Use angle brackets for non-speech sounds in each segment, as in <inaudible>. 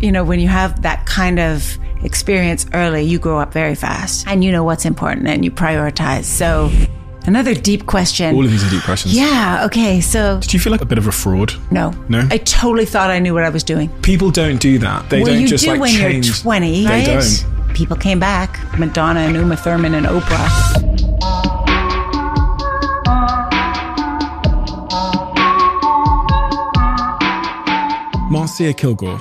you know, when you have that kind of experience early, you grow up very fast and you know what's important and you prioritize. So, another deep question. All of these are deep questions. Yeah. Okay. So, Did you feel like a bit of a fraud? no. No? I totally thought I knew what I was doing. People don't do that. They well, don't you just do like when change. you're 20, They right? don't. People came back. Madonna and Uma Thurman and Oprah. Marcia Kilgore,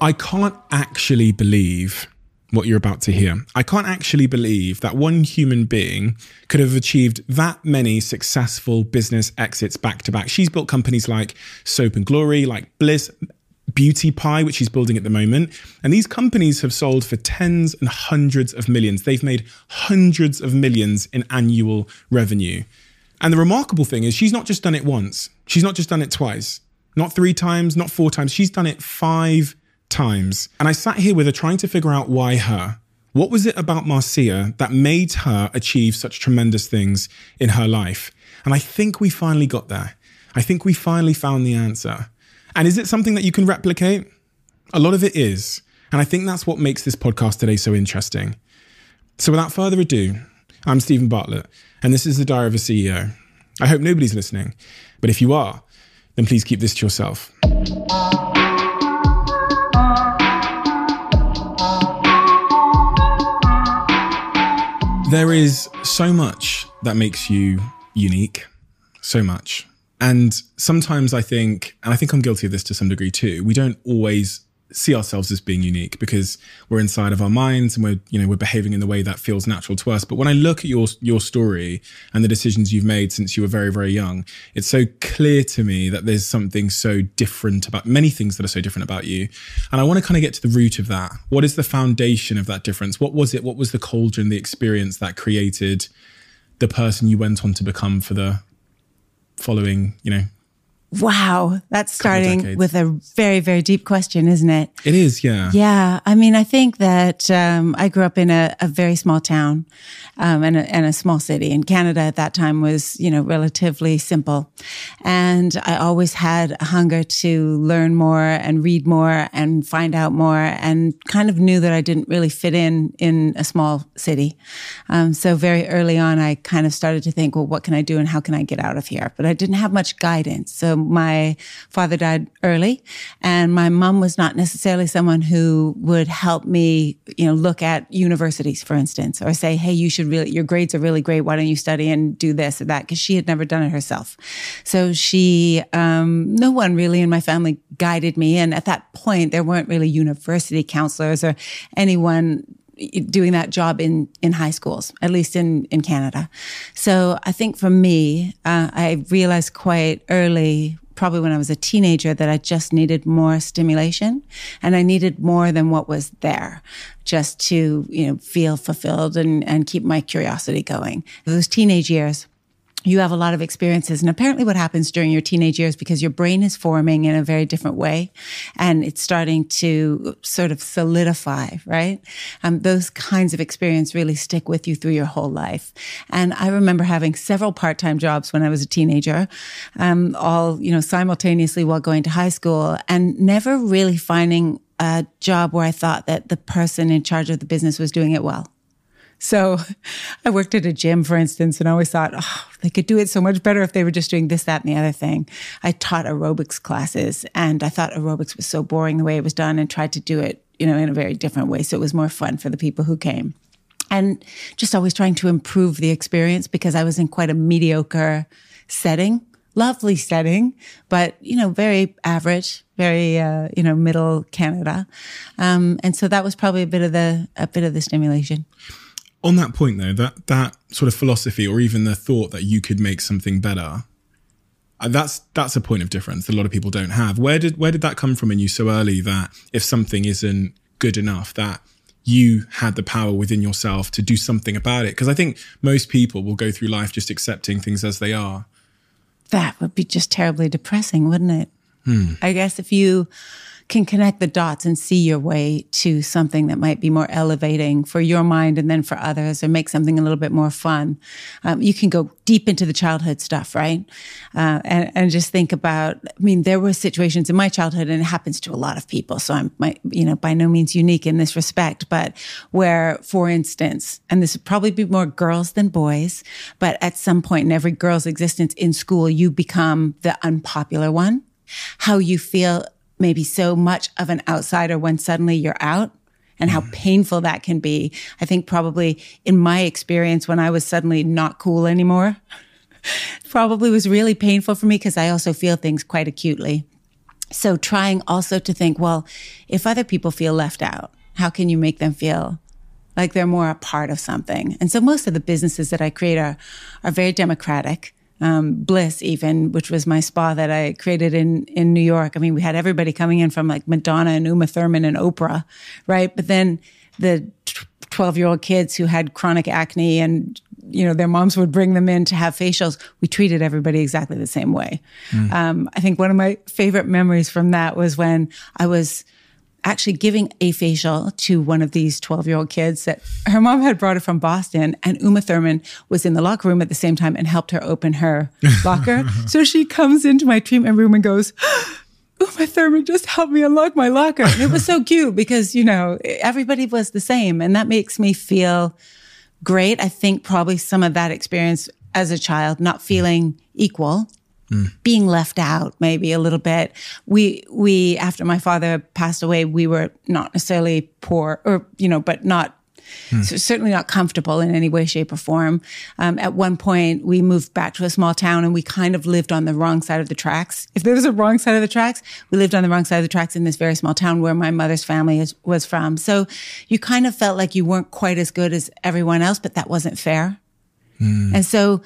I can't actually believe what you're about to hear. I can't actually believe that one human being could have achieved that many successful business exits back to back. She's built companies like Soap and Glory, like Bliss, Beauty Pie, which she's building at the moment. And these companies have sold for tens and hundreds of millions. They've made hundreds of millions in annual revenue. And the remarkable thing is, she's not just done it once, she's not just done it twice, not three times, not four times. She's done it five times. And I sat here with her trying to figure out why her. What was it about Marcia that made her achieve such tremendous things in her life? And I think we finally got there. I think we finally found the answer. And is it something that you can replicate? A lot of it is. And I think that's what makes this podcast today so interesting. So without further ado, I'm Stephen Bartlett, and this is the Diary of a CEO. I hope nobody's listening, but if you are, then please keep this to yourself. There is so much that makes you unique, so much. And sometimes I think, and I think I'm guilty of this to some degree too, we don't always see ourselves as being unique because we're inside of our minds and we're, you know, we're behaving in the way that feels natural to us. But when I look at your your story and the decisions you've made since you were very, very young, it's so clear to me that there's something so different about many things that are so different about you. And I want to kind of get to the root of that. What is the foundation of that difference? What was it? What was the cauldron, the experience that created the person you went on to become for the following, you know, Wow. That's starting with a very, very deep question, isn't it? it is, yeah. Yeah, I mean, I think that um, I grew up in a, a very small town um, and, a, and a small city. And Canada at that time was, you know, relatively simple. And I always had a hunger to learn more and read more and find out more and kind of knew that I didn't really fit in in a small city. Um, so very early on, I kind of started to think, well, what can I do and how can I get out of here? But I didn't have much guidance. So my father died early and my mom was not necessarily someone who would help me, you know, look at universities, for instance, or say, Hey, you should really, your grades are really great. Why don't you study and do this or that? Cause she had never done it herself. So she, um, no one really in my family guided me. And at that point, there weren't really university counselors or anyone doing that job in in high schools, at least in in Canada. So I think for me, uh, I realized quite early. Probably when I was a teenager, that I just needed more stimulation, and I needed more than what was there, just to you know feel fulfilled and and keep my curiosity going. Those teenage years, you have a lot of experiences. And apparently, what happens during your teenage years, because your brain is forming in a very different way and it's starting to sort of solidify, right? Um, those kinds of experience really stick with you through your whole life. And I remember having several part time jobs when I was a teenager, um, all, you know, simultaneously while going to high school and never really finding a job where I thought that the person in charge of the business was doing it well. So <laughs> I worked at a gym, for instance, and I always thought, oh, they could do it so much better if they were just doing this, that, and the other thing. I taught aerobics classes and I thought aerobics was so boring the way it was done and tried to do it, you know, in a very different way. So it was more fun for the people who came. And just always trying to improve the experience because I was in quite a mediocre setting, lovely setting, but, you know, very average, very, uh, you know, middle Canada. Um, and so that was probably a bit of the, a bit of the stimulation. On that point though that that sort of philosophy or even the thought that you could make something better uh, that's that's a point of difference that a lot of people don't have. Where did where did that come from in you so early that if something isn't good enough that you had the power within yourself to do something about it? Because i think most people will go through life just accepting things as they are. That would be just terribly depressing, wouldn't it? I guess if you can connect the dots and see your way to something that might be more elevating for your mind and then for others or make something a little bit more fun. Um, you can go deep into the childhood stuff, right? Uh, and, and just think about, I mean, there were situations in my childhood and it happens to a lot of people. So I'm, my, you know, by no means unique in this respect, but where, for instance, and this would probably be more girls than boys, but at some point in every girl's existence in school, you become the unpopular one. How you feel maybe so much of an outsider when suddenly you're out and how mm. painful that can be. I think probably in my experience when I was suddenly not cool anymore, <laughs> probably was really painful for me because I also feel things quite acutely. So trying also to think, well, if other people feel left out, how can you make them feel like they're more a part of something? And so most of the businesses that I create are, are very democratic um, Bliss, even, which was my spa that I created in in New York. I mean, we had everybody coming in from like Madonna and Uma Thurman and Oprah, right? But then the twelve year old kids who had chronic acne and you know their moms would bring them in to have facials. We treated everybody exactly the same way. Mm. Um, I think one of my favorite memories from that was when I was actually giving a facial to one of these 12 year old kids that her mom had brought her from Boston and Uma Thurman was in the locker room at the same time and helped her open her <laughs> locker. so she comes into my treatment room and goes, <gasps> Uma Thurman just helped me unlock my locker. And it was so <laughs> cute because, you know, everybody was the same. And that makes me feel great. I think probably some of that experience as a child, not feeling equal Mm. being left out maybe a little bit. We, we, after my father passed away, we were not necessarily poor or, you know, but not. So certainly not comfortable in any way, shape, or form. Um, at one point, we moved back to a small town and we kind of lived on the wrong side of the tracks. If there was a wrong side of the tracks, we lived on the wrong side of the tracks in this very small town where my mother's family is, was from. So you kind of felt like you weren't quite as good as everyone else, but that wasn't fair. Hmm. And so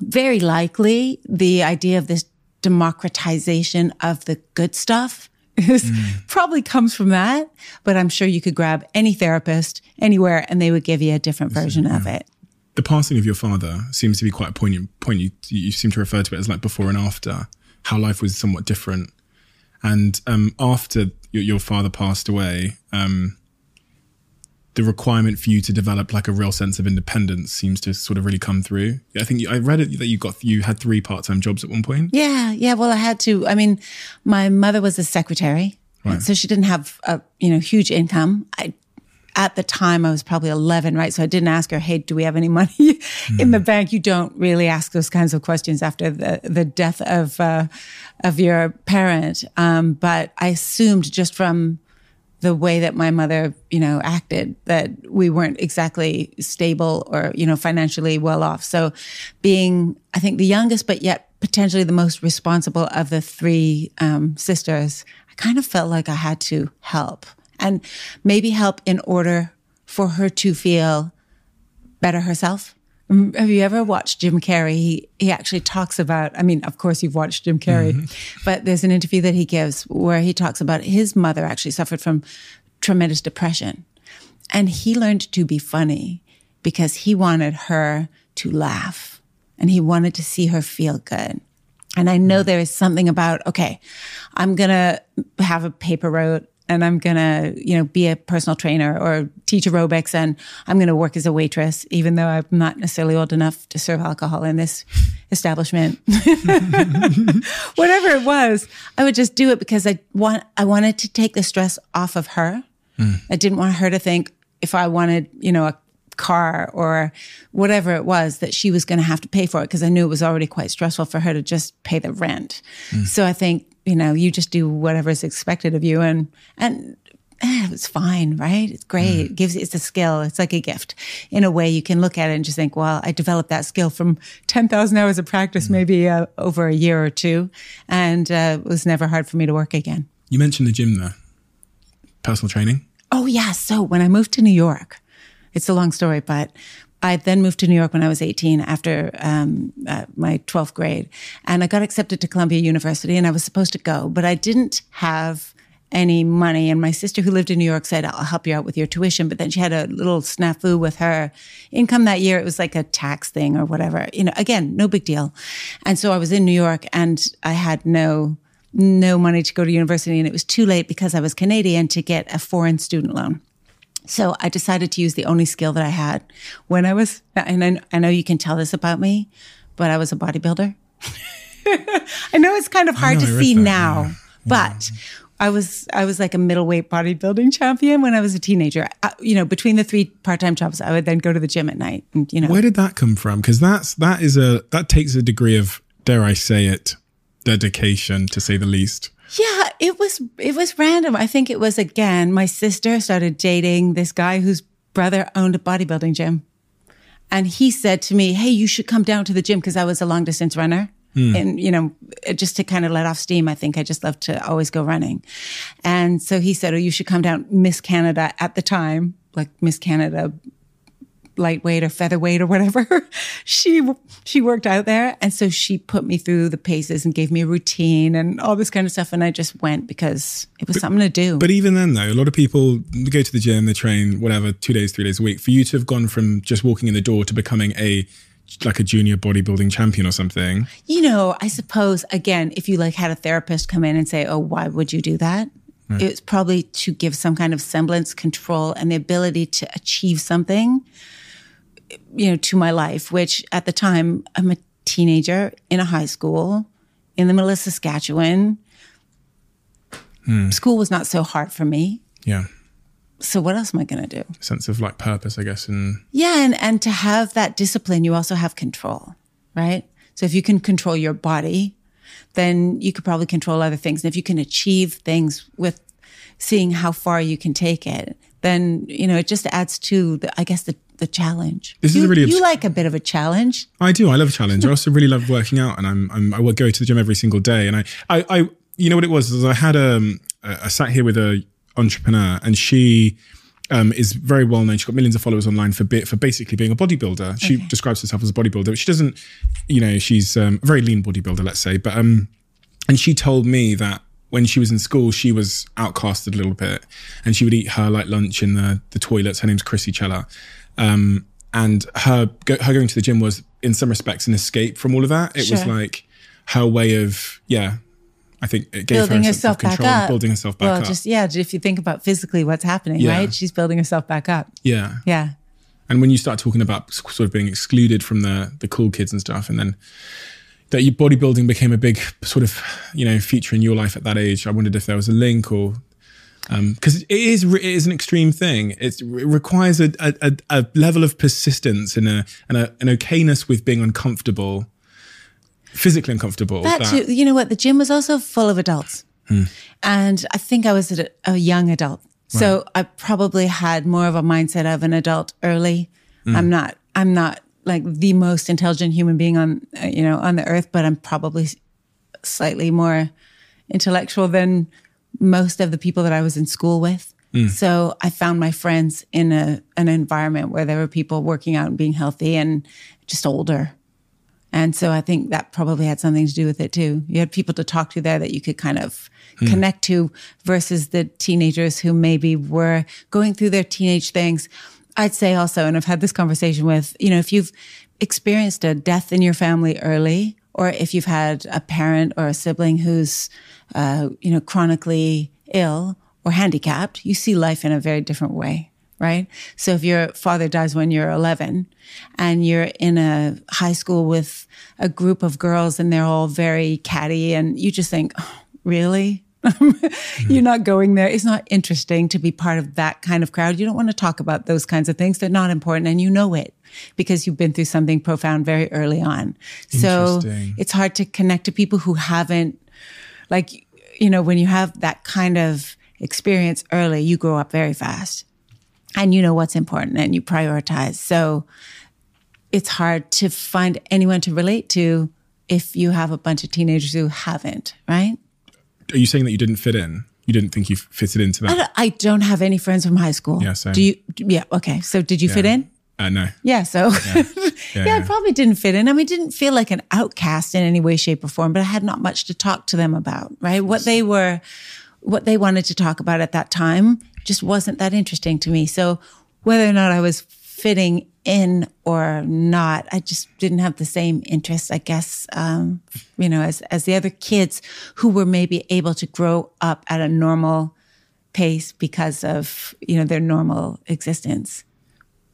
very likely the idea of this democratization of the good stuff <laughs> is mm. probably comes from that. But I'm sure you could grab any therapist anywhere and they would give you a different version yeah. of it. The passing of your father seems to be quite a poignant point. You, you seem to refer to it as like before and after, how life was somewhat different. And um, after your, your, father passed away, um, the requirement for you to develop like a real sense of independence seems to sort of really come through. I think I read it that you got you had three part time jobs at one point. Yeah, yeah. Well, I had to. I mean, my mother was a secretary, right. so she didn't have a you know huge income. I at the time I was probably 11, right? So I didn't ask her, Hey, do we have any money mm. <laughs> in the hmm. bank? You don't really ask those kinds of questions after the, the death of, uh, of your parent. Um, but I assumed just from the way that my mother, you know, acted, that we weren't exactly stable or, you know, financially well off. So being, I think, the youngest, but yet potentially the most responsible of the three um, sisters, I kind of felt like I had to help and maybe help in order for her to feel better herself have you ever watched Jim Carrey? He, he actually talks about, I mean, of course you've watched Jim Carrey, mm-hmm. but there's an interview that he gives where he talks about his mother actually suffered from tremendous depression. And he learned to be funny because he wanted her to laugh and he wanted to see her feel good. And I know mm-hmm. there is something about, okay, I'm going to have a paper route and I'm gonna, you know, be a personal trainer or teach aerobics and I'm gonna work as a waitress, even though I'm not necessarily old enough to serve alcohol in this establishment. <laughs> Whatever it was, I would just do it because I want I wanted to take the stress off of her. Mm. I didn't want her to think if I wanted, you know, a car or whatever it was that she was going to have to pay for it because I knew it was already quite stressful for her to just pay the rent. Mm. So I think you know, you just do whatever is expected of you, and and eh, it's fine, right? It's great. Mm. It gives it's a skill. It's like a gift. In a way, you can look at it and just think, well, I developed that skill from ten thousand hours of practice, mm. maybe uh, over a year or two, and uh, it was never hard for me to work again. You mentioned the gym there, personal training. Oh yeah. So when I moved to New York, it's a long story, but I then moved to New York when I was 18 after um, uh, my 12th grade. And I got accepted to Columbia University and I was supposed to go, but I didn't have any money. And my sister who lived in New York said, I'll help you out with your tuition. But then she had a little snafu with her income that year. It was like a tax thing or whatever. You know, again, no big deal. And so I was in New York and I had no no money to go to university, and it was too late because I was Canadian to get a foreign student loan. So I decided to use the only skill that I had when I was, and I, I know you can tell this about me, but I was a bodybuilder. <laughs> I know it's kind of hard to see that, now, yeah. but I was I was like a middleweight bodybuilding champion when I was a teenager. I, you know, between the three part-time jobs, I would then go to the gym at night, and you know, Where did that come from? Because that's that is a that takes a degree of dare I say it dedication to say the least. Yeah, it was it was random. I think it was again my sister started dating this guy whose brother owned a bodybuilding gym. And he said to me, "Hey, you should come down to the gym because I was a long distance runner." Hmm. And you know, uh, just to kind of let off steam, I think I just love to always go running. And so he said, "Oh, you should come down Miss Canada at the time, like Miss Canada lightweight or featherweight or whatever. <laughs> she she worked out there, and so she put me through the paces and gave me a routine and all this kind of stuff. And I just went because it was something to do. But even then, though, a lot of people go to the gym, they train, whatever, two days, three days a week. For you to have gone from just walking in the door to becoming a like a junior bodybuilding champion or something, you know, I suppose again, if you like had a therapist come in and say, "Oh, why would you do that?" It's probably to give some kind of semblance, control, and the ability to achieve something, you know, to my life. Which at the time, I'm a teenager in a high school in the middle of Saskatchewan. Hmm. School was not so hard for me. yeah, So what else am I going to do? sense of like purpose, I guess, and Yeah, and and to have that discipline, you also have control, right? So if you can control your body, then you could probably control other things. And if you can achieve things with seeing how far you can take it, then you know it just adds to the, I guess the the challenge. This is you, a really you like a bit of a challenge. I do. I love a challenge. I <laughs> also really love working out, and I'm, I'm I would go to the gym every single day. And I, I, I you know what it was? Is I had um, I sat here with a entrepreneur, and she um, is very well known. She's got millions of followers online for bit for basically being a bodybuilder. She describes herself as a bodybuilder, but she doesn't. You know, she's um, a very lean bodybuilder, let's say. But um, and she told me that when she was in school, she was outcasted a little bit, and she would eat her like lunch in the the toilets. Her name's Krissy Cela, um, and her go, her going to the gym was in some respects an escape from all of that. It was like her way of yeah. I think it gave building her herself of back up. building herself back up. well, up. just yeah, if you think about physically what's happening, Yeah. right? She's building herself back up. yeah, Yeah. And when you start talking about sort of being excluded from the the cool kids and stuff, and then that you bodybuilding became a big sort of you know feature in your life at that age, I wondered if there was a link or Um, because it is it is an extreme thing. It's, it requires a, a, a, level of persistence and a and a, an okayness with being uncomfortable, physically uncomfortable. That too, you know what? The gym was also full of adults. Hmm. And I think I was a, a young adult. So I probably had more of a mindset of an adult early. Hmm. I'm not, I'm not like the most intelligent human being on, uh, you know, on the earth, but I'm probably slightly more intellectual than most of the people that I was in school with. Mm. So I found my friends in a, an environment where there were people working out and being healthy and just older. And so I think that probably had something to do with it too. You had people to talk to there that you could kind of mm. connect to versus the teenagers who maybe were going through their teenage things. I'd say also, and I've had this conversation with, you know, if you've experienced a death in your family early, or if you've had a parent or a sibling who's, uh, you know, chronically ill or handicapped, you see life in a very different way right? So if your father dies when you're 11 and you're in a high school with a group of girls and they're all very catty and you just think, oh, really? <laughs> You're not going there. It's not interesting to be part of that kind of crowd. You don't want to talk about those kinds of things. They're not important and you know it because you've been through something profound very early on. So it's hard to connect to people who haven't like you know when you have that kind of experience early you grow up very fast. And you know what's important and you prioritize. So it's hard to find anyone to relate to if you have a bunch of teenagers who haven't right? Are you saying that you didn't fit in? You didn't think you fitted into that? I don't, I don't have any friends from high school. Yeah, same. do you yeah okay. So did you fit in Uh, no. Yeah, so yeah, <laughs> Yeah, I yeah. probably didn't fit in. I mean, didn't feel like an outcast in any way, shape, or form, but I had not much to talk to them about, right? What they were, what they wanted to talk about at that time just wasn't that interesting to me. So whether or not I was fitting in or not. I just didn't have the same interest, I guess, um, you know, as, as the other kids who were maybe able to grow up at a normal pace because of, you know, their normal existence.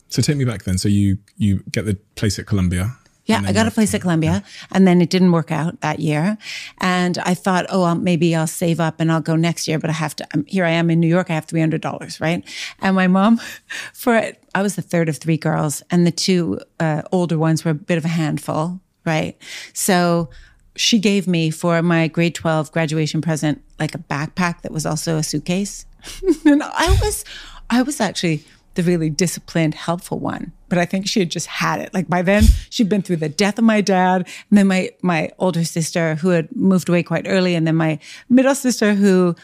So take me back then. So you you get the place at Columbia. Yeah, I got a place at Columbia and then it didn't work out that year. And I thought, oh, maybe I'll save up and I'll go next year. But I have to, um, here I am in New York, I have $300, right? And my mom, <laughs> for it, I was the third of three girls and the two uh, older ones were a bit of a handful, right? So she gave me for my grade 12 graduation present, like a backpack that was also a suitcase. <laughs> and I was, I was actually, the really disciplined, helpful one. But I think she had just had it. Like by then, she'd been through the death of my dad, and then my my older sister who had moved away quite early, and then my middle sister who,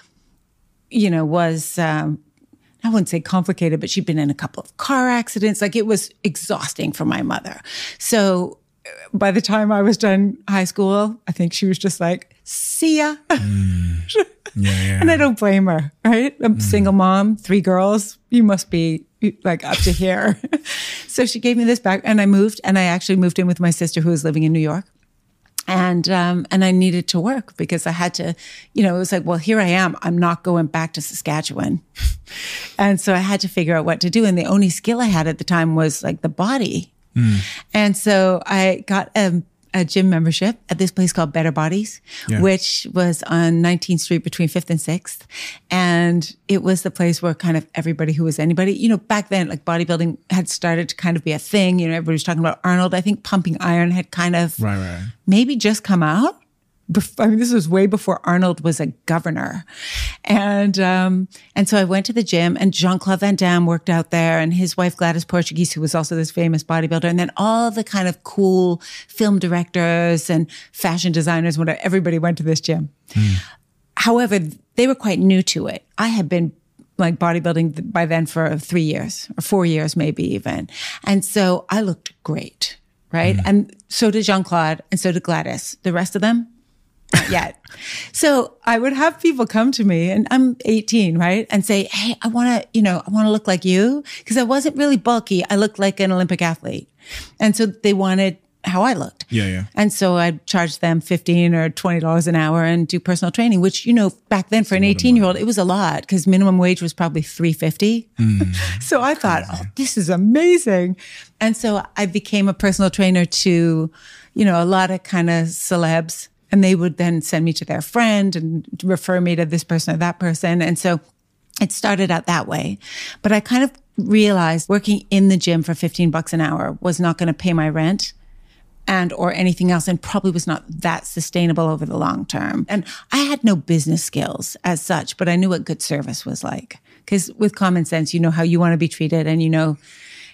you know, was. Um, I wouldn't say complicated, but she'd been in a couple of car accidents. Like it was exhausting for my mother. So by the time I was done high school, I think she was just like, see ya. Mm. <laughs> Yeah, <laughs> and I don't blame her, right? I'm mm. single mom, three girls. You must be like up to here. <laughs> so she gave me this back and I moved and I actually moved in with my sister who was living in New York. And um, and I needed to work because I had to, you know, it was like, well, here I am. I'm not going back to Saskatchewan. <laughs> and so I had to figure out what to do. And the only skill I had at the time was like the body. Mm. And so I got a a gym membership at this place called Better Bodies, yeah. which was on 19th Street between 5th and 6th. And it was the place where kind of everybody who was anybody, you know, back then, like bodybuilding had started to kind of be a thing. You know, everybody was talking about Arnold. I think pumping iron had kind of right, right. maybe just come out. I mean, this was way before Arnold was a governor. And, um, and so I went to the gym and Jean Claude Van Damme worked out there and his wife Gladys Portugues, who was also this famous bodybuilder. And then all the kind of cool film directors and fashion designers, whatever, everybody went to this gym. Mm. However, they were quite new to it. I had been like bodybuilding by then for three years or four years, maybe even. And so I looked great. Right. Mm. And so did Jean Claude and so did Gladys. The rest of them, not yet. so I would have people come to me and I'm 18, right? And say, Hey, I want to, you know, I want to look like you. Cause I wasn't really bulky. I looked like an Olympic athlete. And so they wanted how I looked. Yeah, yeah. And so I'd charge them 15 or $20 an hour and do personal training, which, you know, back then for an 18 year old, it was a lot because minimum wage was probably 350. Mm, <laughs> so I thought, crazy. oh, this is amazing. And so I became a personal trainer to, you know, a lot of kind of celebs and they would then send me to their friend and refer me to this person or that person. And so it started out that way. But I kind of realized working in the gym for 15 bucks an hour was not going to pay my rent and or anything else and probably was not that sustainable over the long term. And I had no business skills as such, but I knew what good service was like. Cause with common sense, you know how you want to be treated and you know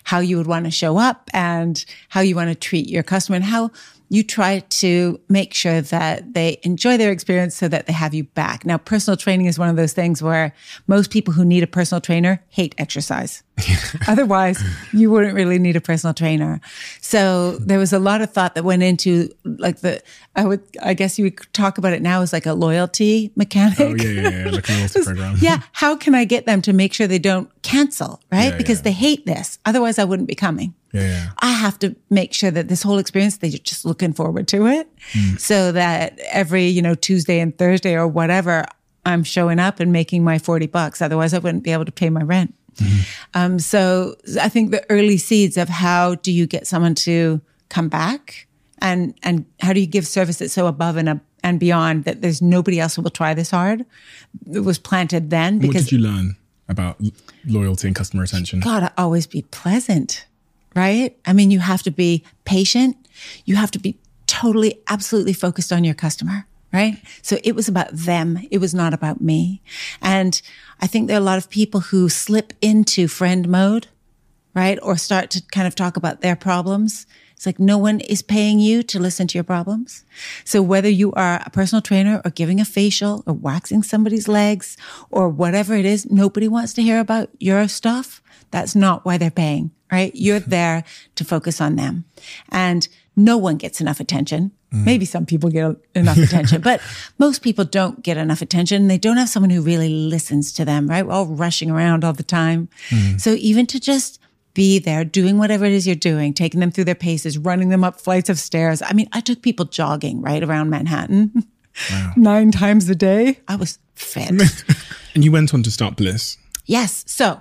how you would want to show up and how you want to treat your customer and how you try to make sure that they enjoy their experience so that they have you back. Now, personal training is one of those things where most people who need a personal trainer hate exercise. <laughs> Otherwise, you wouldn't really need a personal trainer. So there was a lot of thought that went into like the, I would, I guess you would talk about it now as like a loyalty mechanic. Oh, yeah, yeah, yeah. Like a loyalty <laughs> program. yeah. How can I get them to make sure they don't cancel, right? Yeah, because yeah. they hate this. Otherwise, I wouldn't be coming. Yeah, yeah, I have to make sure that this whole experience, they're just looking forward to it. Mm. So that every, you know, Tuesday and Thursday or whatever, I'm showing up and making my 40 bucks. Otherwise, I wouldn't be able to pay my rent. Mm-hmm. Um, so I think the early seeds of how do you get someone to come back and, and how do you give service that's so above and, and beyond that there's nobody else who will try this hard. It was planted then because. What did you learn about loyalty and customer retention? Gotta always be pleasant right? I mean, you have to be patient. You have to be totally, absolutely focused on your customer, right? So it was about them. It was not about me. And I think there are a lot of people who slip into friend mode, right? Or start to kind of talk about their problems. It's like no one is paying you to listen to your problems. So whether you are a personal trainer or giving a facial or waxing somebody's legs or whatever it is, nobody wants to hear about your stuff. That's not why they're paying right? You're there to focus on them. And no one gets enough attention. Mm. Maybe some people get enough attention, <laughs> but most people don't get enough attention. They don't have someone who really listens to them, right? We're all rushing around all the time. Mm. So even to just be there doing whatever it is you're doing, taking them through their paces, running them up flights of stairs. I mean, I took people jogging right around Manhattan wow. <laughs> nine times a day. I was fit. <laughs> and you went on to start Bliss. Yes. So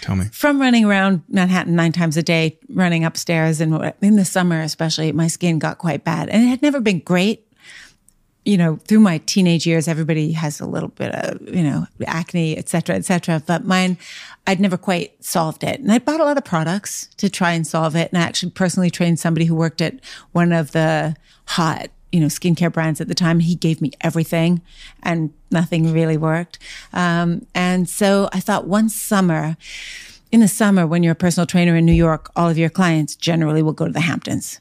Tell me. From running around Manhattan nine times a day, running upstairs, and in the summer especially, my skin got quite bad, and it had never been great. You know, through my teenage years, everybody has a little bit of you know acne, et cetera, et cetera. But mine, I'd never quite solved it, and I bought a lot of products to try and solve it. And I actually personally trained somebody who worked at one of the hot you know, skincare brands at the time. He gave me everything and nothing really worked. Um, and so I thought one summer, in the summer, when you're a personal trainer in New York, all of your clients generally will go to the Hamptons.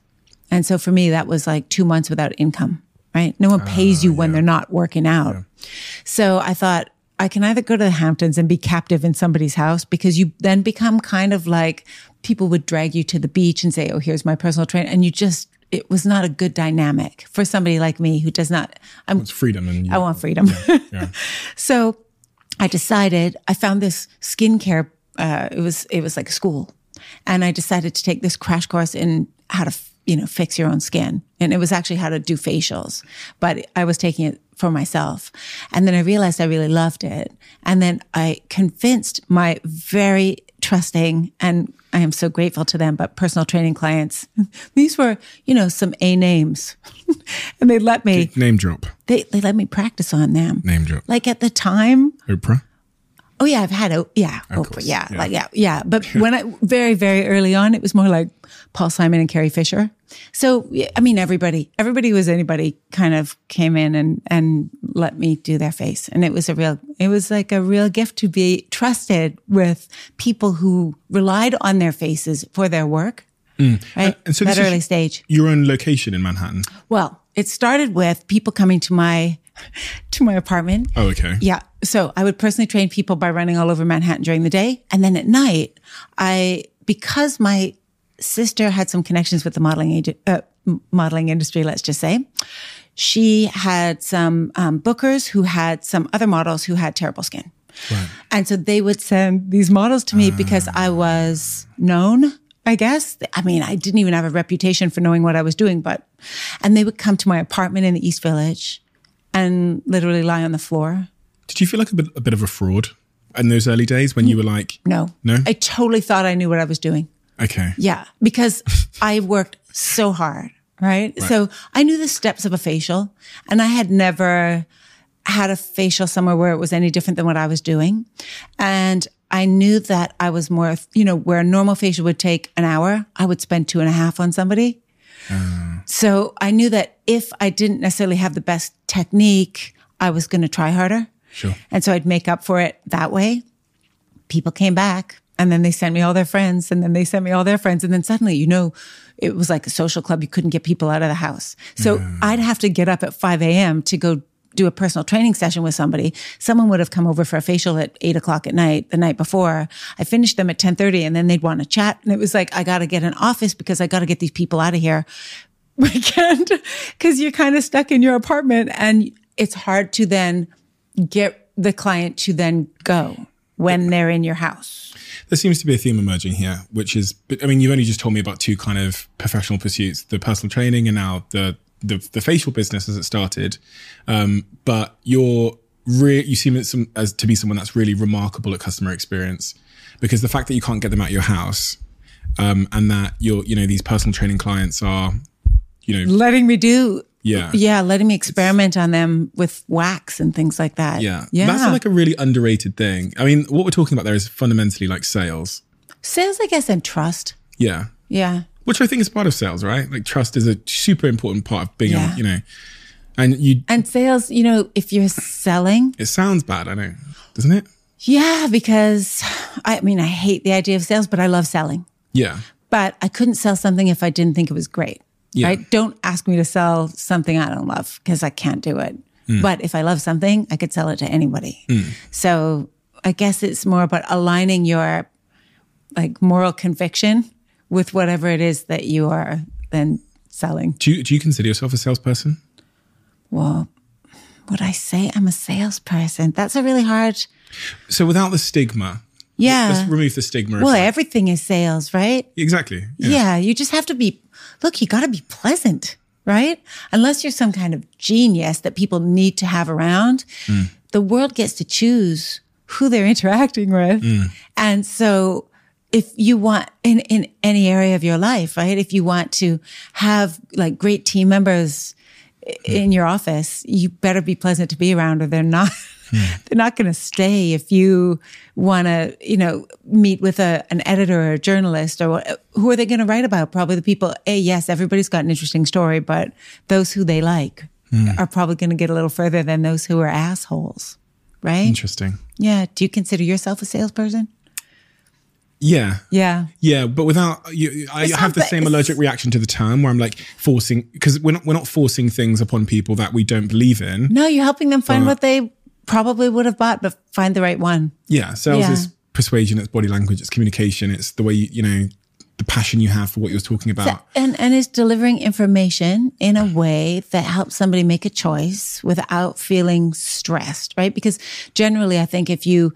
And so for me, that was like two months without income, right? No one pays you uh, when they're not working out. Yeah. So I thought, I can either go to the Hamptons and be captive in somebody's house because you then become kind of like people would drag you to the beach and say, Oh, here's my personal trainer. And you just it was not a good dynamic for somebody like me who does not. I'm, it's freedom, and you, I want freedom. Yeah, yeah. <laughs> so I decided. I found this skincare. Uh, it was it was like a school, and I decided to take this crash course in how to you know fix your own skin, and it was actually how to do facials. But I was taking it for myself, and then I realized I really loved it, and then I convinced my very trusting and I am so grateful to them, but personal training clients, <laughs> these were, you know, some A names. <laughs> and they let me name drop. They they let me practice on them. Name drop. Like at the time Oprah. Oh yeah, I've had a yeah, of Oprah, yeah, yeah, like yeah, yeah. But <laughs> when I very very early on, it was more like Paul Simon and Carrie Fisher. So I mean, everybody, everybody was anybody kind of came in and and let me do their face, and it was a real, it was like a real gift to be trusted with people who relied on their faces for their work. Mm. Right, and so that early stage. Your own location in Manhattan. Well, it started with people coming to my <laughs> to my apartment. Oh, okay. Yeah. So I would personally train people by running all over Manhattan during the day. And then at night, I, because my sister had some connections with the modeling, uh, modeling industry, let's just say, she had some um, bookers who had some other models who had terrible skin. Right. And so they would send these models to me uh. because I was known I guess. I mean, I didn't even have a reputation for knowing what I was doing, but, and they would come to my apartment in the East Village and literally lie on the floor. Did you feel like a bit, a bit of a fraud in those early days when you were like, no, no? I totally thought I knew what I was doing. Okay. Yeah, because I worked so hard, right? right? So I knew the steps of a facial and I had never had a facial somewhere where it was any different than what I was doing. And I knew that I was more, you know, where a normal facial would take an hour, I would spend two and a half on somebody. Uh. So I knew that if I didn't necessarily have the best technique, I was going to try harder. Sure. And so I'd make up for it that way. People came back and then they sent me all their friends and then they sent me all their friends. And then suddenly, you know, it was like a social club. You couldn't get people out of the house. So yeah. I'd have to get up at 5 a.m. to go do a personal training session with somebody, someone would have come over for a facial at eight o'clock at night the night before. I finished them at 1030 and then they'd want to chat. And it was like, I got to get an office because I got to get these people out of here. We can't because you're kind of stuck in your apartment and it's hard to then get the client to then go when they're in your house. There seems to be a theme emerging here, which is, I mean, you've only just told me about two kind of professional pursuits, the personal training and now the the, the facial business as it started. Um, but you're re- you seem as, as to be someone that's really remarkable at customer experience because the fact that you can't get them out your house um, and that you're, you know, these personal training clients are, you know, letting me do yeah. Yeah. Letting me experiment it's, on them with wax and things like that. Yeah. Yeah. That's like a really underrated thing. I mean, what we're talking about there is fundamentally like sales. Sales, I guess, and trust. Yeah. Yeah which I think is part of sales, right? Like trust is a super important part of being, yeah. you know, and you and sales. You know, if you're selling, it sounds bad, I know, doesn't it? Yeah, because I mean, I hate the idea of sales, but I love selling. Yeah, but I couldn't sell something if I didn't think it was great. Yeah. Right? Don't ask me to sell something I don't love because I can't do it. Mm. But if I love something, I could sell it to anybody. Mm. So I guess it's more about aligning your like moral conviction with whatever it is that you are then selling. Do you, do you consider yourself a salesperson? Well, would I say I'm a salesperson? That's a really hard. So without the stigma Yeah. Let's remove the stigma. well, everything is sales, right? exactly. Yeah. you just have to be, look, you got to be pleasant, right? Unless you're some kind of genius that people need to have around, hmm. the world gets to choose who they're <laughs> interacting with. Hmm. And so if you want in, in any area of your life, right? If you want to have like great team members i- hmm. in your office, you better be pleasant to be around or they're not. <laughs> They're not going to stay if you want to, you know, meet with a, an editor or a journalist or what, who are they going to write about? Probably the people, hey, yes, everybody's got an interesting story, but those who they like hmm. are probably going to get a little further than those who are assholes, right? Interesting. Yeah. Do you consider yourself a salesperson? Yeah. Yeah. Yeah, but without you, I have the same allergic reaction to the term where I'm like forcing because we're not we're not forcing things upon people that we don't believe in. No, you're helping them find what they probably would have bought, but find the right one. Yeah, sales Yeah. is persuasion, it's body language, it's communication, it's the way you, you know the passion you have for what you're talking about. And and is delivering information in a way that helps somebody make a choice without feeling stressed, right? Because generally I think if you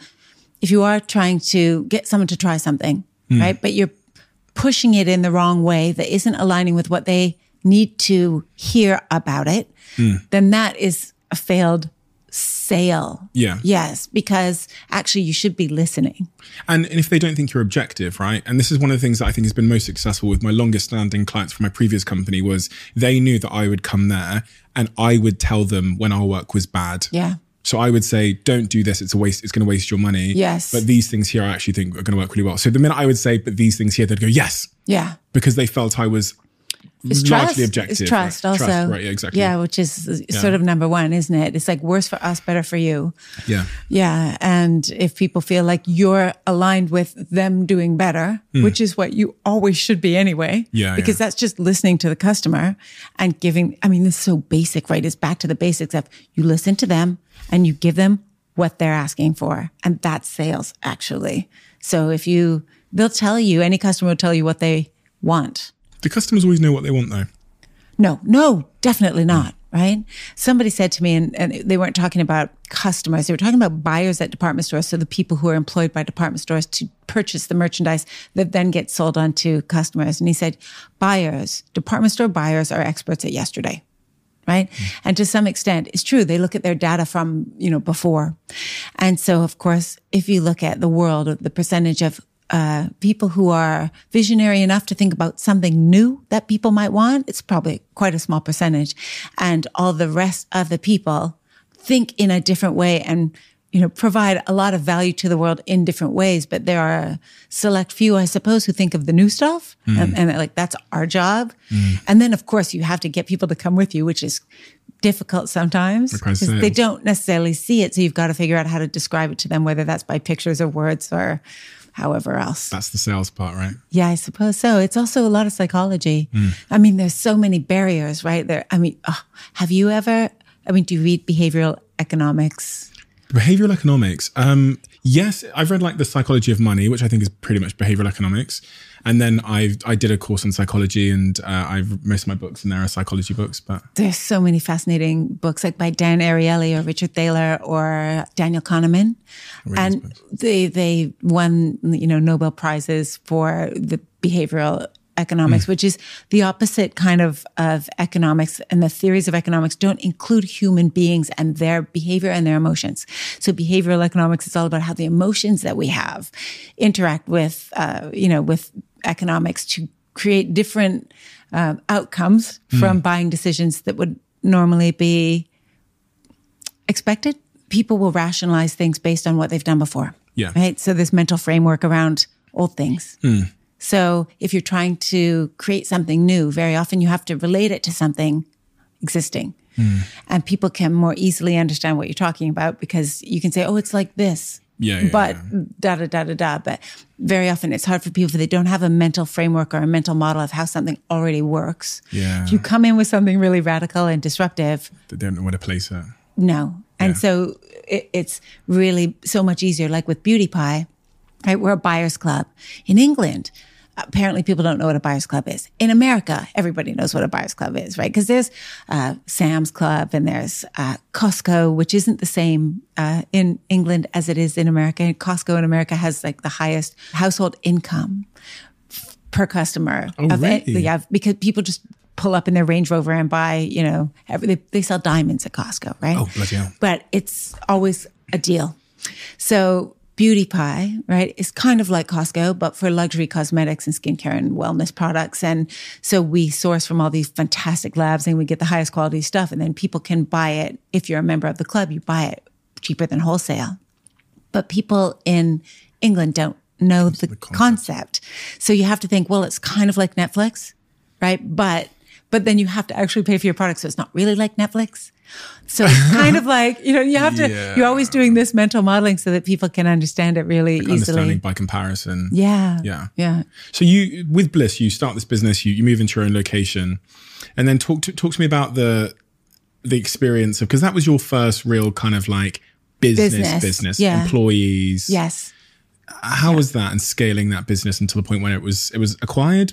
if you are trying to get someone to try something, hmm. right? But you're pushing it in the wrong way that isn't aligning with what they need to hear about it, hmm. then that is a failed sale. Yeah. Yes, because actually you should be listening. And, and if they don't think you're objective, right? And this is one of the things that I think has been most successful with my longest standing clients from my previous company was they knew that I would come there and I would tell them when our work was bad. Yeah. So I would say, don't do this. It's a waste. It's going to waste your money. Yes. But these things here, I actually think are going to work really well. So the minute I would say, but these things here, they'd go, yes, Yeah. because they felt I was It's largely trust. objective. It's trust right? also. Trust, right. Yeah, exactly. Yeah, which is sort of number one, isn't it? It's like worse for us, better for you. Yeah. Yeah. And if people feel like you're aligned with them doing better, hmm. which is what you always should be anyway. Yeah, Because yeah. that's just listening to the customer and giving, I mean, this is so basic, right? It's back to the basics of you listen to them and you give them what they're asking for. And that's sales actually. So if you, they'll tell you, any customer will tell you what they want. Do customers always know what they want though? No, no, definitely not. Right. Somebody said to me, and, and they weren't talking about customers, they were talking about buyers at department stores. So the people who are employed by department stores to purchase the merchandise that then gets sold on to customers. And he said, buyers, department store buyers are experts at yesterday. Right. Hmm. And to some extent, it's true. They look at their data from, you know, before. And so, of course, if you look at the world, the percentage of uh, people who are visionary enough to think about something new that people might want, it's probably quite a small percentage. And all the rest of the people think in a different way and, you know, provide a lot of value to the world in different ways. But there are a select few, I suppose, who think of the new stuff and, and like that's our job. And then, of course, you have to get people to come with you, which is difficult sometimes because they don't necessarily see it. So you've got to figure out how to describe it to them, whether that's by pictures or words or however else. That's the sales part, right? Yeah, I suppose so. It's also a lot of psychology. Hmm. I mean, there's so many barriers, right? There. I mean, oh, have you ever? I mean, do you read behavioral economics? Behavioral economics. Um, yes, I've read like the psychology of money, which I think is pretty much behavioral economics. And then I I did a course on psychology, and uh, I've most of my books and there are psychology books. But There's so many fascinating books, like by Dan Ariely or Richard Thaler or Daniel Kahneman, and they they won you know Nobel prizes for the behavioral economics, which is the opposite kind of of economics. And the theories of economics don't include human beings and their behavior and their emotions. So behavioral economics is all about how the emotions that we have interact with uh, you know with economics to create different uh, outcomes from hmm. buying decisions that would normally be expected. People will rationalize things based on what they've done before. Yeah. Right. So this mental framework around old things. Hmm. So if you're trying to create something new, very often you have to relate it to something existing. Hmm. And people can more easily understand what you're talking about because you can say, oh, it's like this. Yeah, yeah, but yeah. da da da da da. But very often it's hard for people if they don't have a mental framework or a mental model of how something already works. Yeah. If you come in with something really radical and disruptive, they don't know where to place it. no. And Yeah. so it, it's really so much easier. Like with Beauty Pie, right? We're a buyer's club. In England, apparently people don't know what a buyer's club is. In America, everybody knows what a buyer's club is, right? Because there's uh, Sam's Club and there's uh, Costco, which isn't the same uh, in England as it is in America. And Costco in America has like the highest household income per customer. Oh, of it. really? Yeah, because people just pull up in their Range Rover and buy, you know, every, they, they sell diamonds at Costco, right? Oh, bloody hell. But it's always a deal. So Beauty Pie, right, is kind of like Costco, but for luxury cosmetics and skincare and wellness products. And so we source from all these fantastic labs and we get the highest quality stuff. And then people can buy it. If you're a member of the club, you buy it cheaper than wholesale. But people in England don't know the, the concept. concept. So you have to think, well, it's kind of like Netflix, right? But but then you have to actually pay for your product. So it's not really like Netflix. So it's kind of like, you know, you have to, <laughs> Yeah. you're always doing this mental modeling so that people can understand it really Understanding easily. by comparison. Yeah. Yeah. Yeah. So you with Bliss, you start this business, you, you move into your own location, and then talk to talk to me about the the experience of because that was your first real kind of like business Business, business, yeah. employees. Yes. How was that and scaling that business until the point when it was it was acquired